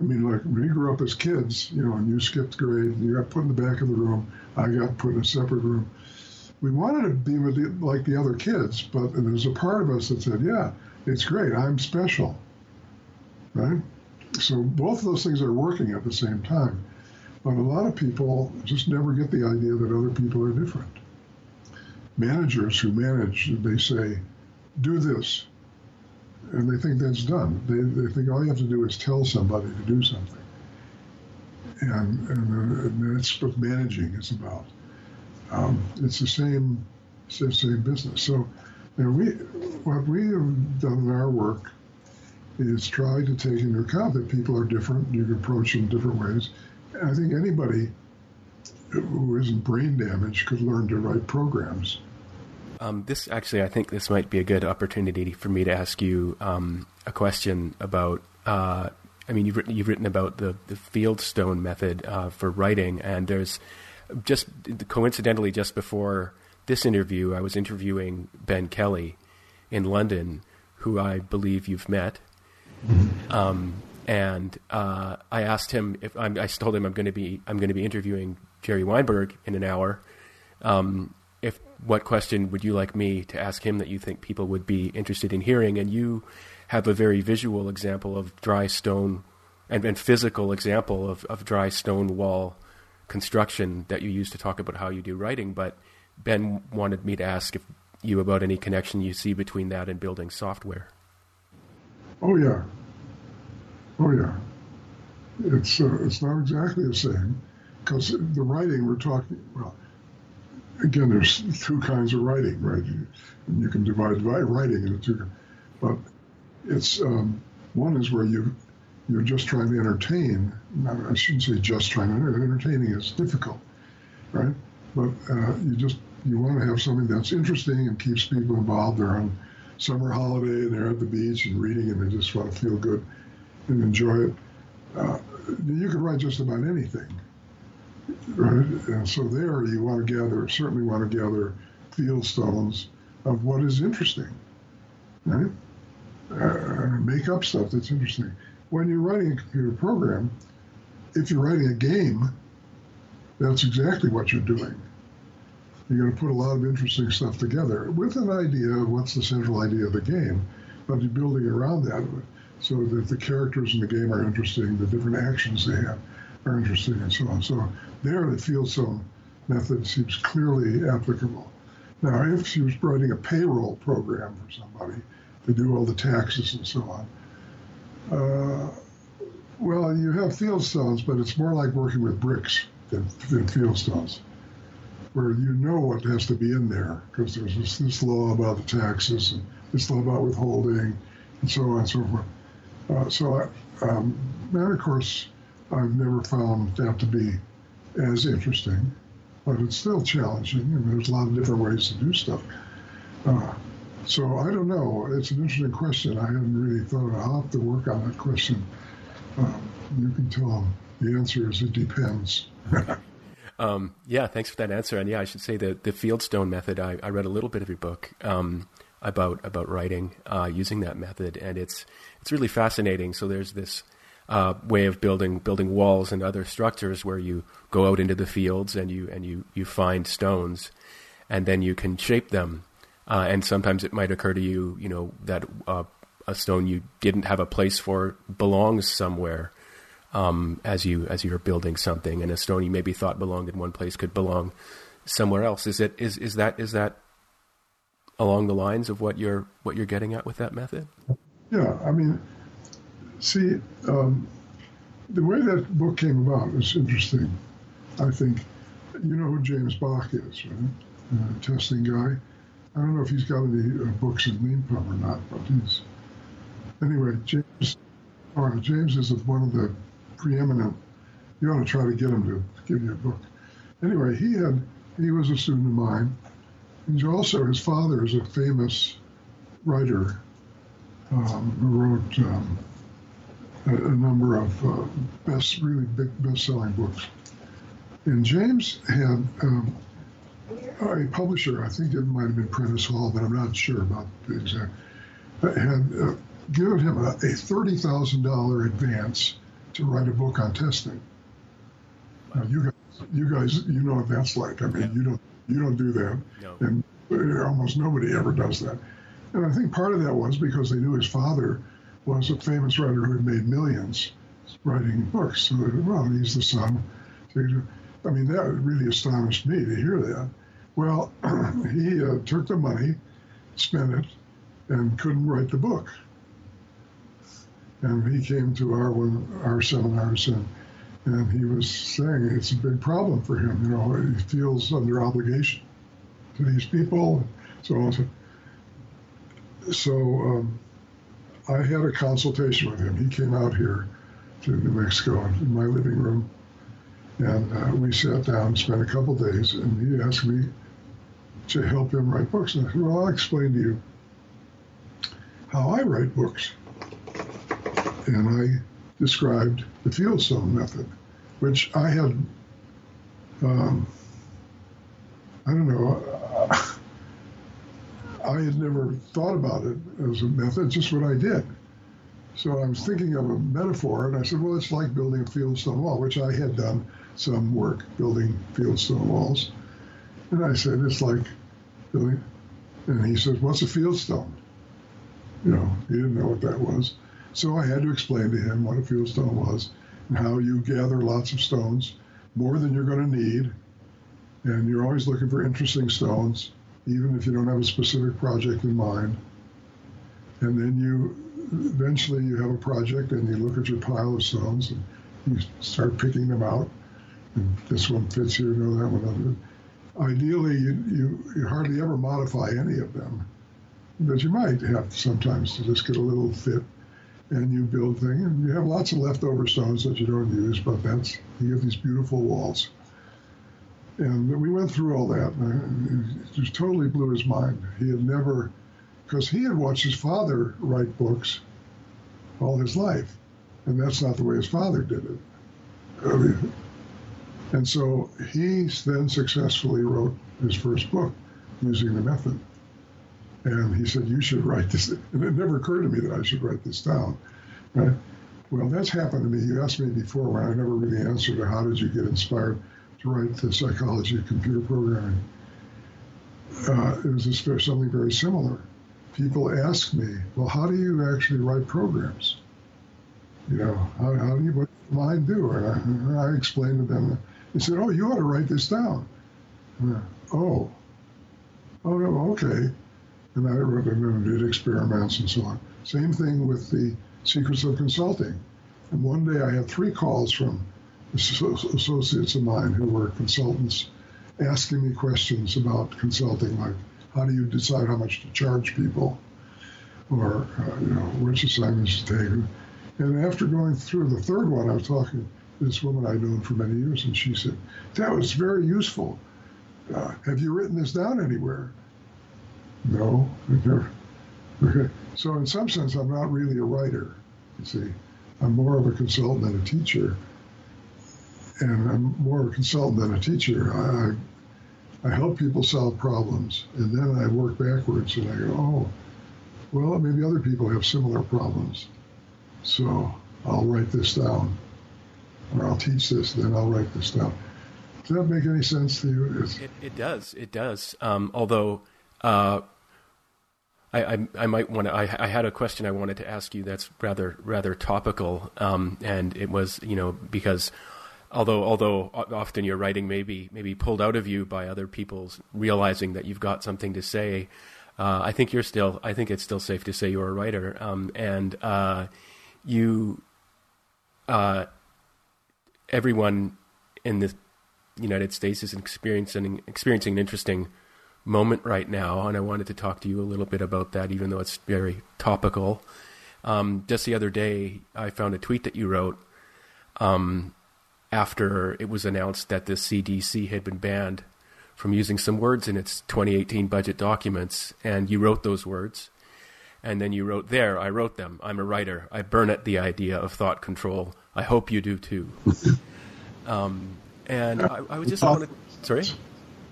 I mean, like when we grew up as kids, you know, and you skipped grade, and you got put in the back of the room. I got put in a separate room we wanted to be with the, like the other kids, but there's a part of us that said, yeah, it's great, I'm special, right? So both of those things are working at the same time. But a lot of people just never get the idea that other people are different. Managers who manage, they say, do this. And they think that's done. They, they think all you have to do is tell somebody to do something. And, and, and that's what managing is about. Um, it's the same, it's the same business. So, know, we, what we have done in our work is try to take into account that people are different. You can approach them different ways. I think anybody who isn't brain damaged could learn to write programs. Um, this actually, I think this might be a good opportunity for me to ask you um, a question about. Uh, I mean, you've written you've written about the the Fieldstone method uh, for writing, and there's just coincidentally just before this interview, I was interviewing Ben Kelly in London, who I believe you've met. Mm-hmm. Um, and uh, I asked him if I'm, I told him I'm going to be I'm going to be interviewing Jerry Weinberg in an hour. Um, if what question would you like me to ask him that you think people would be interested in hearing? And you have a very visual example of dry stone and, and physical example of, of dry stone wall construction that you use to talk about how you do writing. But Ben wanted me to ask if you about any connection you see between that and building software. Oh yeah, oh yeah. It's uh, it's not exactly the same because the writing we're talking well. Again, there's two kinds of writing, right? You, you can divide, divide writing into two, but it's um, one is where you you're just trying to entertain. I shouldn't say just trying to entertain. Entertaining is difficult, right? But uh, you just you want to have something that's interesting and keeps people involved. They're on summer holiday and they're at the beach and reading and they just want to feel good and enjoy it. Uh, you could write just about anything, right? And so there you want to gather, certainly want to gather fieldstones of what is interesting, right? Uh, make up stuff that's interesting. When you're writing a computer program, if you're writing a game, that's exactly what you're doing you're going to put a lot of interesting stuff together with an idea of what's the central idea of the game, but you're building around that so that the characters in the game are interesting, the different actions they have are interesting, and so on. So there, the field Fieldstone method seems clearly applicable. Now, if she was writing a payroll program for somebody to do all the taxes and so on, uh, well, you have fieldstones, but it's more like working with bricks than, than fieldstones where you know what has to be in there because there's this, this, law about the taxes and this law about withholding and so on and so forth. Uh, so, I, um, and of course, I've never found that to be as interesting, but it's still challenging. and there's a lot of different ways to do stuff. Uh, so I don't know. It's an interesting question. I haven't really thought of. I'll have to work on that question. Um, you can tell the answer is it depends. Um, yeah, thanks for that answer. And yeah, I should say the the Fieldstone method. I, I read a little bit of your book um, about about writing uh, using that method, and it's it's really fascinating. So there's this uh, way of building building walls and other structures where you go out into the fields and you and you you find stones, and then you can shape them. Uh, and sometimes it might occur to you, you know, that uh, a stone you didn't have a place for belongs somewhere um, as you as you're building something, and a stone you maybe thought belonged in one place could belong somewhere else. Is it is is that is that along the lines of what you're what you're getting at with that method? Yeah, I mean, see, um, the way that book came about is interesting. I think you know who James Bach is, right? Uh, testing guy. I don't know if he's got any uh, books in LeanPub or not, but he's anyway. James, or James is one of the preeminent. You ought to try to get him to give you a book. Anyway, he had he was a student of mine. He's also his father is a famous writer um, who wrote um, a, a, number of uh, best, really big best-selling books. And James had um, a publisher, I think it might have been Prentice Hall, but I'm not sure about the exact, had uh, given him a, a $30,000 advance to write a book on testing. Now, you guys, you guys, you know what that's like. I mean, yeah. you don't, you don't do that, no. and almost nobody ever does that. And I think part of that was because they knew his father was a famous writer who had made millions writing books. So well, he's the son. I mean, that really astonished me to hear that. Well, he uh, took the money, spent it, and couldn't write the book. And he came to our one, our seminars, and and he was saying it's a big problem for him. You know, he feels under obligation to these people, so on. So um, I had a consultation with him. He came out here to New Mexico in my living room, and uh, we sat down, spent a couple days, and he asked me to help him write books. And I said, well, I'll explain to you how I write books. And I described the field Fieldstone method, which I had, um, I don't know, I had never thought about it as a method, just what I did. So I was thinking of a metaphor, and I said, well, it's like building a fieldstone wall, which I had done some work building fieldstone walls. And I said, it's like building. And he says, what's a fieldstone? You know, he didn't know what that was. So I had to explain to him what a fieldstone was and how you gather lots of stones, more than you're going to need. And you're always looking for interesting stones, even if you don't have a specific project in mind. And then you eventually you have a project and you look at your pile of stones and you start picking them out. And this one fits here, no, that one doesn't. Ideally, you, you, you hardly ever modify any of them, but you might have sometimes to just get a little fit and you build things. And you have lots of leftover stones that you don't use, but that's you get these beautiful walls. And we went through all that. It just totally blew his mind. He had never, because he had watched his father write books all his life, and that's not the way his father did it. I mean, And so he then successfully wrote his first book using the method. And he said, You should write this. And it never occurred to me that I should write this down. Right? Well, that's happened to me. You asked me before when I never really answered, How did you get inspired to write the psychology of computer programming? Uh, it was something very similar. People ask me, Well, how do you actually write programs? You know, how, how do you, what mind do? And I, and I explained to them, they said, Oh, you ought to write this down. I, oh, oh, okay and I wrote and did experiments and so on. Same thing with the secrets of consulting. And one day I had three calls from associates of mine who were consultants asking me questions about consulting, like how do you decide how much to charge people, or uh, you know which assignments to take. And after going through the third one, I was talking to this woman I'd known for many years, and she said, "That was very useful. Uh, have you written this down anywhere?" No. Okay. So in some sense, I'm not really a writer. You see, I'm more of a consultant than a teacher, and I'm more a consultant than a teacher. I, I help people solve problems, and then I work backwards, and I go, oh, well, maybe other people have similar problems, so I'll write this down, or I'll teach this, then I'll write this down. Does that make any sense to you? It, it, does. It does. Um, although. Uh, I, I, I might want to. I, I, had a question I wanted to ask you that's rather rather topical, um, and it was you know because although although often your writing may be maybe pulled out of you by other people's realizing that you've got something to say, uh, I think you're still. I think it's still safe to say you're a writer, um, and uh, you. Uh, everyone in the United States is experiencing experiencing an interesting moment right now, and I wanted to talk to you a little bit about that, even though it's very topical. Um, just the other day, I found a tweet that you wrote um, after it was announced that the CDC had been banned from using some words in its 2018 budget documents, and you wrote those words. And then you wrote, There, I wrote them. I'm a writer. I burn at the idea of thought control. I hope you do too. um, and I, I was just wanted. Sorry?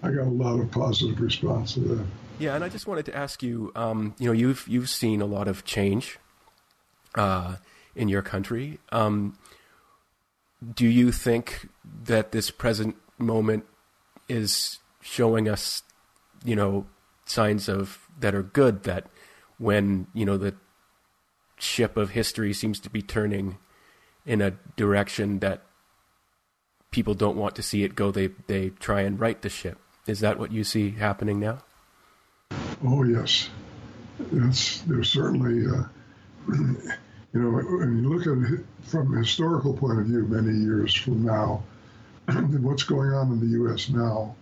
I got a lot of positive response to that. Yeah, and I just wanted to ask you, um, you know, you've you've seen a lot of change uh, in your country. Um, do you think that this present moment is showing us, you know, signs of that are good? That when you know the ship of history seems to be turning in a direction that people don't want to see it go, they they try and right the ship. Is that what you see happening now? Oh yes, that's there's certainly. Uh, you know, when you look at it from a historical point of view, many years from now, what's going on in the U.S. now,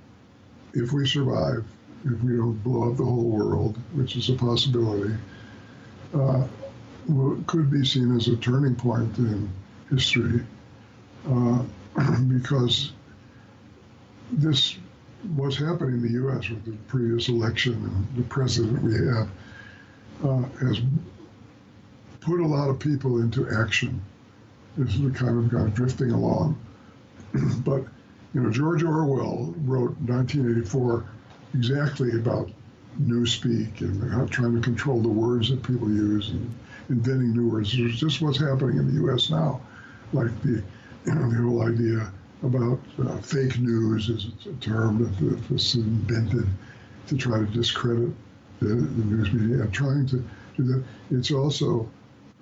if we survive, if we don't blow up the whole world, which is a possibility, uh, could be seen as a turning point in history uh, because this what's happening in the U.S. with the previous election and the president we have uh, has put a lot of people into action. This is the kind of kind of drifting along, but you know George Orwell wrote 1984 exactly about newspeak and trying to control the words that people use and inventing new words. It's just what's happening in the U.S. now, like the you know the whole idea about uh, fake news is a term that was invented to try to discredit the, the news media. And trying to do that, it's also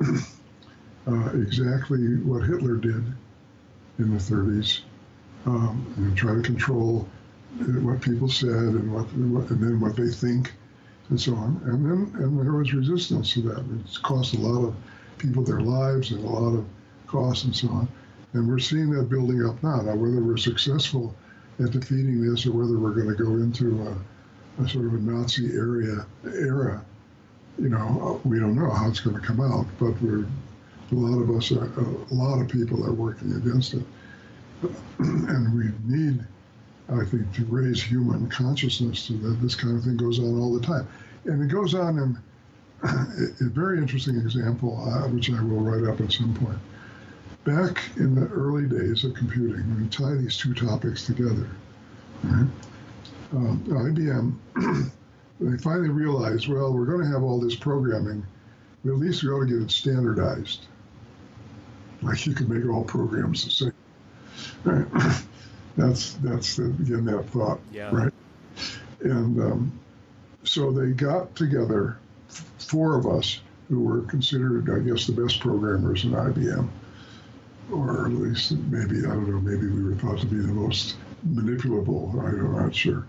uh, exactly what Hitler did in the 30s, um, and try to control what people said and what, and then what they think and so on. And then and there was resistance to that. It's cost a lot of people their lives and a lot of costs and so on. And we're seeing that building up now. Now, whether we're successful at defeating this or whether we're going to go into a, a sort of a Nazi area era, you know, we don't know how it's going to come out. But we're a lot of us, are, a lot of people are working against it, and we need I think, to raise human consciousness so that this kind of thing goes on all the time. And it goes on in a very interesting example, uh, which I will write up at some point. Back in the early days of computing, when you tie these two topics together, right, um, IBM, they finally realized, well, we're going to have all this programming, but at least we ought to get it standardized. Like you could make all programs the same. Right. That's that's the, again that thought, yeah. right? And um, so they got together, four of us who were considered, I guess, the best programmers in IBM, or at least maybe I don't know, maybe we were thought to be the most manipulable. I'm not sure.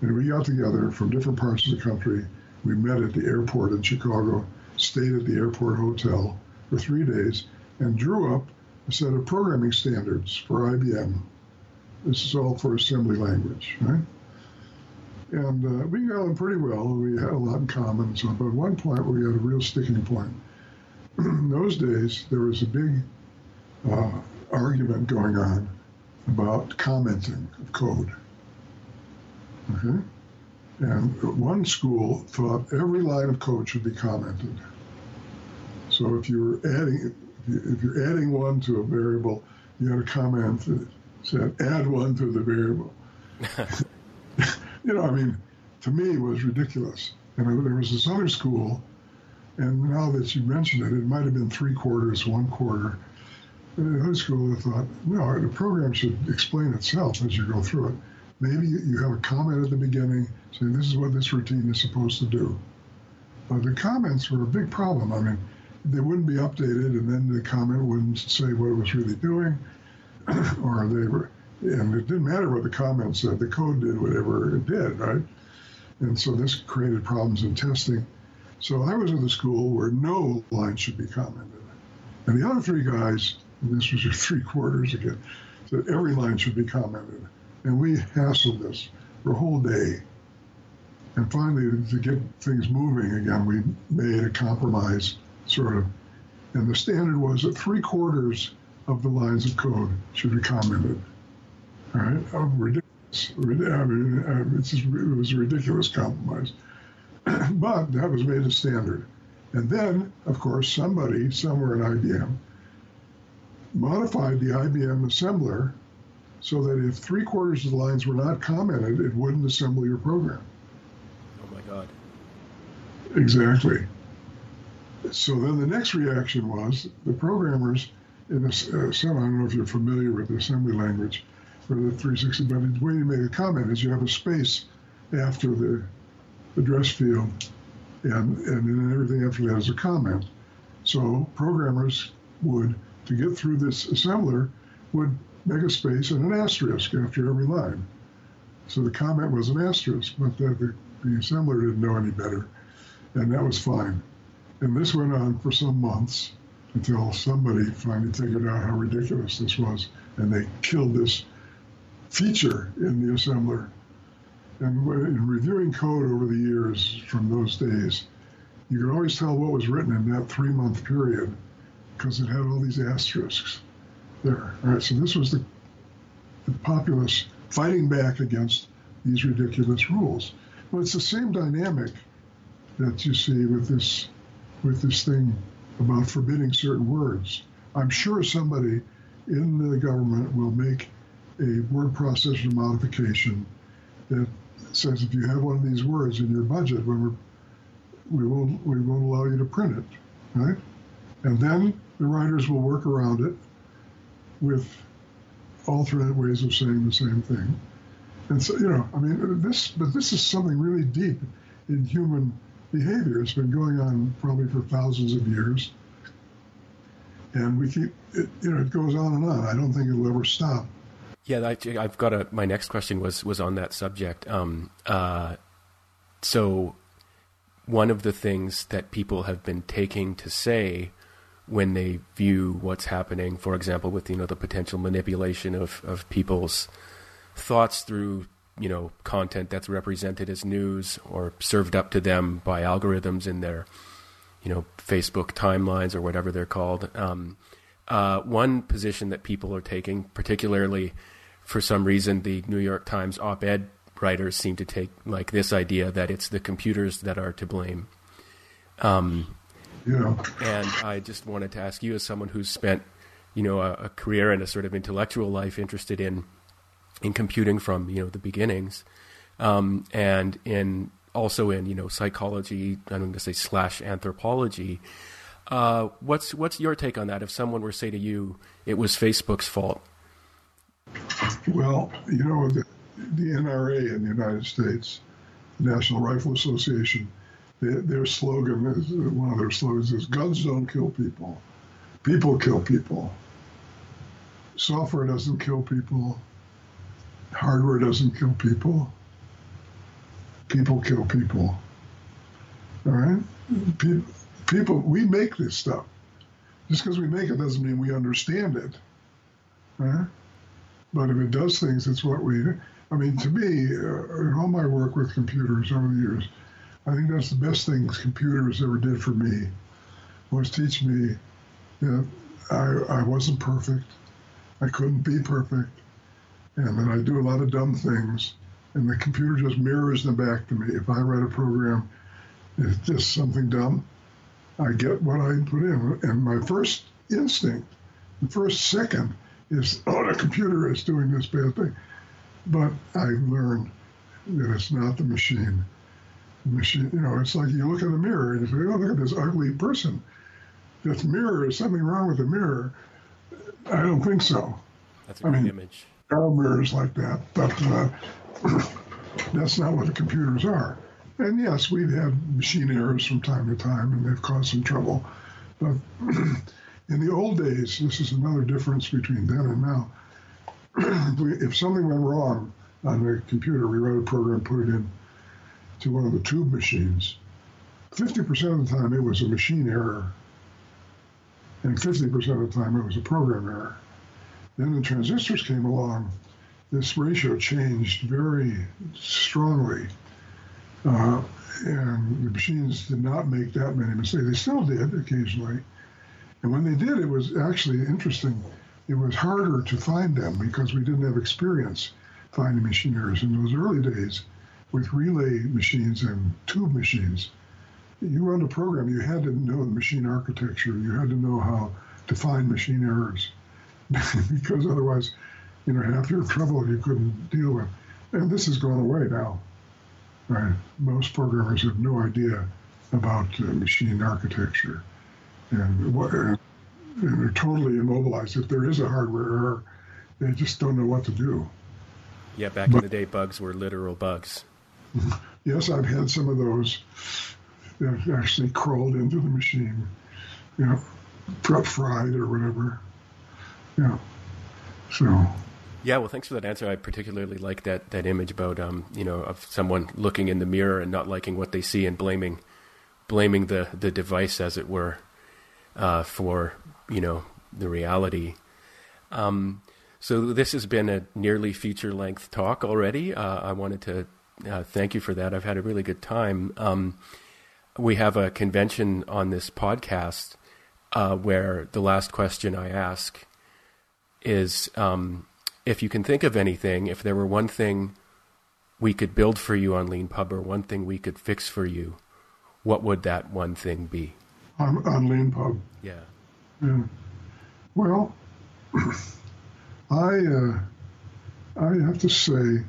And we got together from different parts of the country. We met at the airport in Chicago, stayed at the airport hotel for three days, and drew up a set of programming standards for IBM this is all for assembly language, right? And uh, we got on pretty well. We had a lot in common and so on. But at one point, we had a real sticking point. in those days, there was a big uh, argument going on about commenting of code. Okay? And one school thought every line of code should be commented. So if you're adding, if you're adding one to a variable, you had to comment that said, add one to the variable. you know, I mean, to me, it was ridiculous. And there was this other school, and now that you mentioned it, it might have been three quarters, one quarter. And the other school, thought, no, the program should explain itself as you go through it. Maybe you have a comment at the beginning saying, this is what this routine is supposed to do. But the comments were a big problem. I mean, they wouldn't be updated, and then the comment wouldn't say what it was really doing. or they were, and it didn't matter what the comment said, the code did whatever it did, right? And so this created problems in testing. So I was in the school where no line should be commented. And the other three guys, and this was three quarters again, said every line should be commented. And we hassled this for a whole day. And finally, to get things moving again, we made a compromise, sort of. And the standard was that three quarters of the lines of code should be commented. All right, oh, ridiculous. I mean, uh, just, it was a ridiculous compromise, but that was made a standard. And then, of course, somebody somewhere in IBM modified the IBM assembler so that if three quarters of the lines were not commented, it wouldn't assemble your program. Oh my God. Exactly. So then the next reaction was the programmers in a, uh, some, I don't know if you're familiar with the assembly language for the 360, but the way you make a comment is you have a space after the address field, and, and then everything after that is a comment. So programmers would, to get through this assembler, would megaspace and an asterisk after every line. So the comment was an asterisk, but the, the, the assembler didn't know any better, and that was fine. And this went on for some months until somebody finally figured out how ridiculous this was, and they killed this feature in the assembler. And in reviewing code over the years from those days, you could always tell what was written in that three month period because it had all these asterisks there. All right, so this was the, the populace fighting back against these ridiculous rules. Well, it's the same dynamic that you see with this with this thing about forbidding certain words. I'm sure somebody in the government will make a word processor modification that says if you have one of these words in your budget, when we're, we won't we won't allow you to print it, right? And then the writers will work around it with alternate ways of saying the same thing. And so, you know, I mean, this, but this is something really deep in human behavior. It's been going on probably for thousands of years. And we keep, it, you know, it goes on and on. I don't think it'll ever stop. Yeah, I, have got a. My next question was was on that subject. Um, uh, so, one of the things that people have been taking to say when they view what's happening, for example, with you know the potential manipulation of, of people's thoughts through you know content that's represented as news or served up to them by algorithms in their you know Facebook timelines or whatever they're called. Um, uh, one position that people are taking, particularly for some reason, the New York Times op-ed writers seem to take like this idea that it's the computers that are to blame. Um, you know. And I just wanted to ask you, as someone who's spent, you know, a, a career and a sort of intellectual life interested in in computing from you know the beginnings, um, and in also in you know psychology. I'm going to say slash anthropology. Uh, what's what's your take on that? If someone were to say to you, it was Facebook's fault. Well, you know the, the NRA in the United States, the National Rifle Association, their, their slogan is one of their slogans is "Guns don't kill people, people kill people." Software doesn't kill people. Hardware doesn't kill people. People kill people. All right? People, people we make this stuff. Just because we make it doesn't mean we understand it. Right? But if it does things, it's what we. I mean, to me, uh, in all my work with computers over the years, I think that's the best thing computers ever did for me was teach me that I, I wasn't perfect. I couldn't be perfect. And that I do a lot of dumb things. And the computer just mirrors them back to me. If I write a program, it's just something dumb, I get what I put in. And my first instinct, the first second, is, oh, the computer is doing this bad thing. But I learned that it's not the machine machine. You know, it's like you look in the mirror and you say, "Oh, look at this ugly person." This mirror is something wrong with the mirror. I don't think so. That's a I mean, image. There are mirrors like that, but uh, that's not what the computers are. And yes, we've had machine errors from time to time, and they've caused some trouble. But in the old days, this is another difference between then and now. if something went wrong on the computer, we wrote a program, put it in to one of the tube machines, 50% of the time it was a machine error, and 50% of the time it was a program error. Then the transistors came along, this ratio changed very strongly. Uh, and the machines did not make that many mistakes. They still did occasionally. And when they did, it was actually interesting. It was harder to find them because we didn't have experience finding machine errors in those early days with relay machines and tube machines, you run a program, you had to know the machine architecture. You had to know how to find machine errors because otherwise, you know, half your trouble you couldn't deal with. And this has gone away now. Right? Most programmers have no idea about uh, machine architecture, and, what, and they're totally immobilized. If there is a hardware error, they just don't know what to do. Yeah, back but, in the day, bugs were literal bugs. yes, I've had some of those that actually crawled into the machine, you know, fried or whatever. Yeah. So. Yeah, well, thanks for that answer. I particularly like that, that image about um, you know of someone looking in the mirror and not liking what they see and blaming blaming the, the device, as it were, uh, for you know the reality. Um, so this has been a nearly feature length talk already. Uh, I wanted to uh, thank you for that. I've had a really good time. Um, we have a convention on this podcast uh, where the last question I ask is um, if you can think of anything, if there were one thing we could build for you on LeanPub or one thing we could fix for you, what would that one thing be? On, on LeanPub? Yeah. Yeah. Well, I uh, I have to say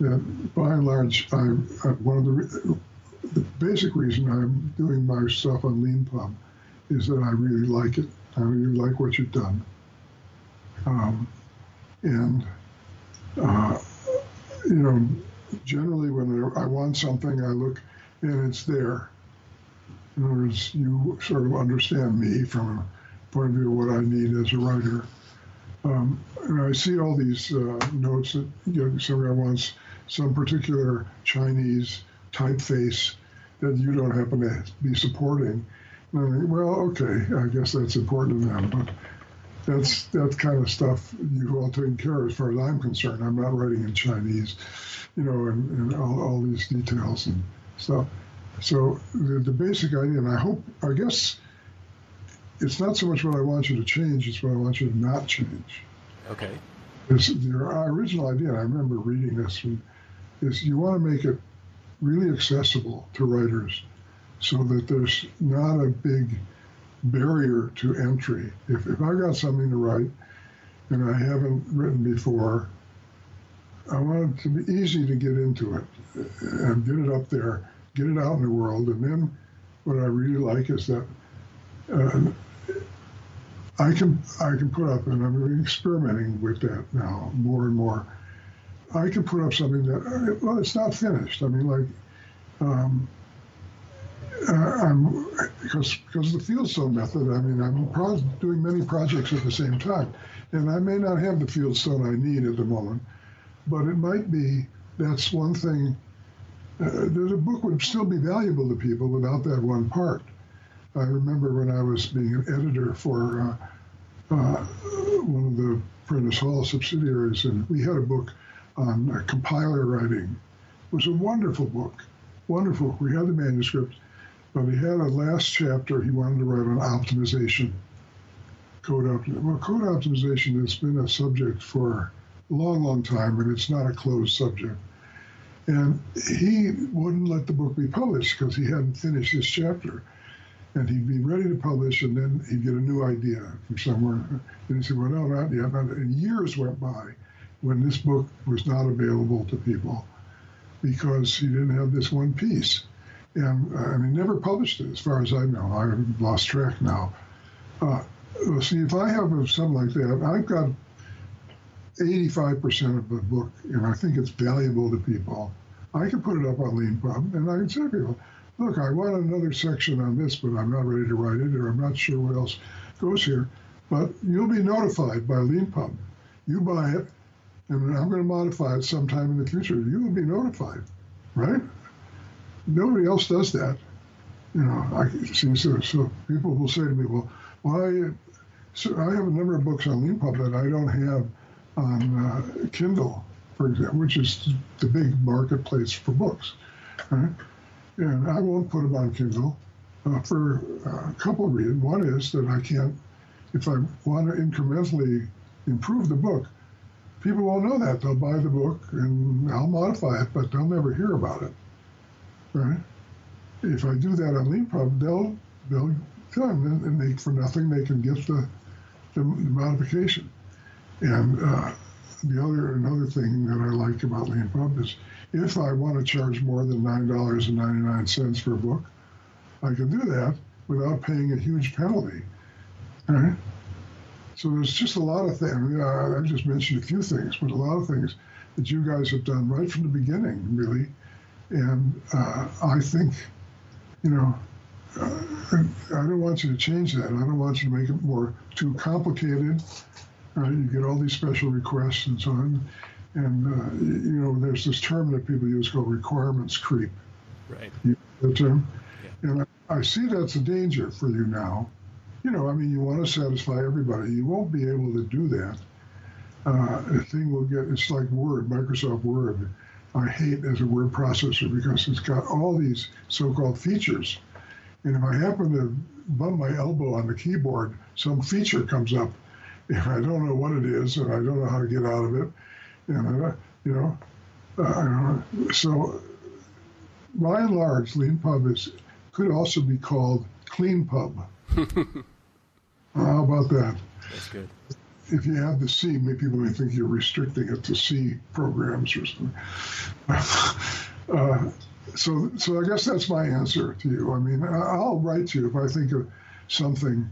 that by and large, I, I one of the the basic reason I'm doing my stuff on LeanPub is that I really like it. I really like what you've done. Um, and, uh, you know, generally when I want something, I look and it's there. In other words, you sort of understand me from a point of view of what I need as a writer. Um, and I see all these uh, notes that you know, somebody wants some particular Chinese typeface that you don't happen to be supporting. And I think, well, okay, I guess that's important to them, but that's that kind of stuff you've all taken care of as far as I'm concerned. I'm not writing in Chinese, you know, and, and all, all these details and stuff. So the, the basic idea, and I hope, I guess, it's not so much what I want you to change; it's what I want you to not change. Okay. It's your original idea. I remember reading this. And, is you want to make it really accessible to writers so that there's not a big barrier to entry. If, if I got something to write and I haven't written before, I want it to be easy to get into it and get it up there, get it out in the world. And then what I really like is that uh, I can I can put up, and I'm experimenting with that now more and more. I can put up something that well, it's not finished. I mean, like um, uh, because because the Fieldstone method. I mean, I'm pro- doing many projects at the same time, and I may not have the Fieldstone I need at the moment, but it might be that's one thing. Uh, the book would still be valuable to people without that one part. I remember when I was being an editor for uh, uh, one of the Prentice Hall subsidiaries, and we had a book on uh, compiler writing. It was a wonderful book, wonderful. We had the manuscript, but he had a last chapter he wanted to write on optimization, code optimization. Well, code optimization has been a subject for a long, long time, and it's not a closed subject. And he wouldn't let the book be published because he hadn't finished this chapter and he'd be ready to publish, and then he'd get a new idea from somewhere. And he'd said, "Well, no, not yet." And years went by when this book was not available to people because he didn't have this one piece, and uh, and he never published it, as far as I know. I've lost track now. Uh, see, if I have something like that, I've got 85% of the book, and I think it's valuable to people. I can put it up on LeanPub, and I can say to people, look, I want another section on this, but I'm not ready to write it, or I'm not sure what else goes here. But you'll be notified by LeanPub. You buy it, and I'm going to modify it sometime in the future. You will be notified, right? Nobody else does that. You know, I see. So, so people will say to me, "Well, why?" So I have a number of books on LeanPub that I don't have on uh, Kindle, for example, which is the big marketplace for books. Right? and I won't put them on Kindle uh, for a couple of reasons. One is that I can't, if I want to incrementally improve the book, people won't know that. They'll buy the book and I'll modify it, but they'll never hear about it. Right? If I do that on LeanPub, they'll they'll come and they for nothing they can get the the, the modification. And uh, the other another thing that I like about LeanPub is if I want to charge more than $9.99 for a book, I can do that without paying a huge penalty. Right? So there's just a lot of things. I, mean, I just mentioned a few things, but a lot of things that you guys have done right from the beginning, really. And uh, I think, you know, uh, I don't want you to change that. I don't want you to make it more too complicated. Right? You get all these special requests and so on. And, uh, you know, there's this term that people use called requirements creep. Right. You know the term? Yeah. And I, I see that's a danger for you now. You know, I mean, you want to satisfy everybody. You won't be able to do that. Uh, the thing will get, it's like Word, Microsoft Word. I hate as a word processor because it's got all these so-called features. And if I happen to bump my elbow on the keyboard, some feature comes up. If I don't know what it is and I don't know how to get out of it, and I, you know, uh, so by and large, LeanPub is could also be called CleanPub. How about that? That's good if you have the C, maybe people may think you're restricting it to C programs or something. uh, so, so I guess that's my answer to you. I mean, I'll write to you if I think of something,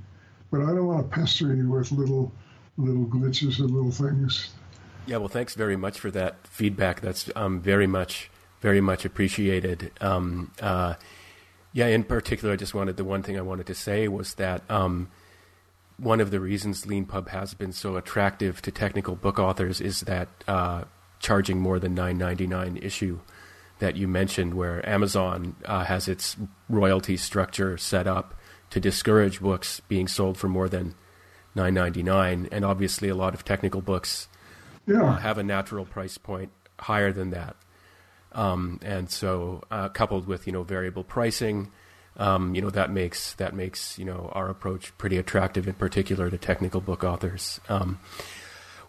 but I don't want to pester you with little, little glitches and little things. Yeah, well, thanks very much for that feedback. That's um, very much, very much appreciated. Um, uh, yeah, in particular, I just wanted the one thing I wanted to say was that. Um, one of the reasons LeanPub has been so attractive to technical book authors is that uh, charging more than nine ninety nine issue that you mentioned, where Amazon uh, has its royalty structure set up to discourage books being sold for more than nine ninety nine, and obviously a lot of technical books yeah. uh, have a natural price point higher than that, um, and so uh, coupled with you know variable pricing um, you know that makes that makes you know our approach pretty attractive, in particular to technical book authors. Um,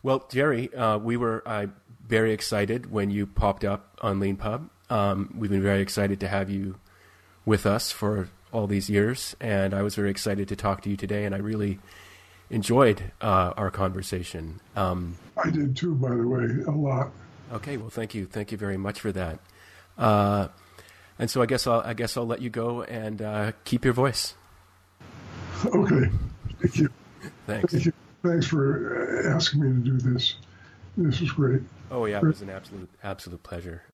well, Jerry, uh, we were uh, very excited when you popped up on LeanPub. Um, we've been very excited to have you with us for all these years, and I was very excited to talk to you today. And I really enjoyed uh, our conversation. Um, I did too, by the way, a lot. Okay, well, thank you, thank you very much for that. Uh, and so I guess I'll I guess I'll let you go and uh, keep your voice. Okay, thank you. Thanks. Thank you. Thanks for uh, asking me to do this. This was great. Oh yeah, it was an absolute absolute pleasure.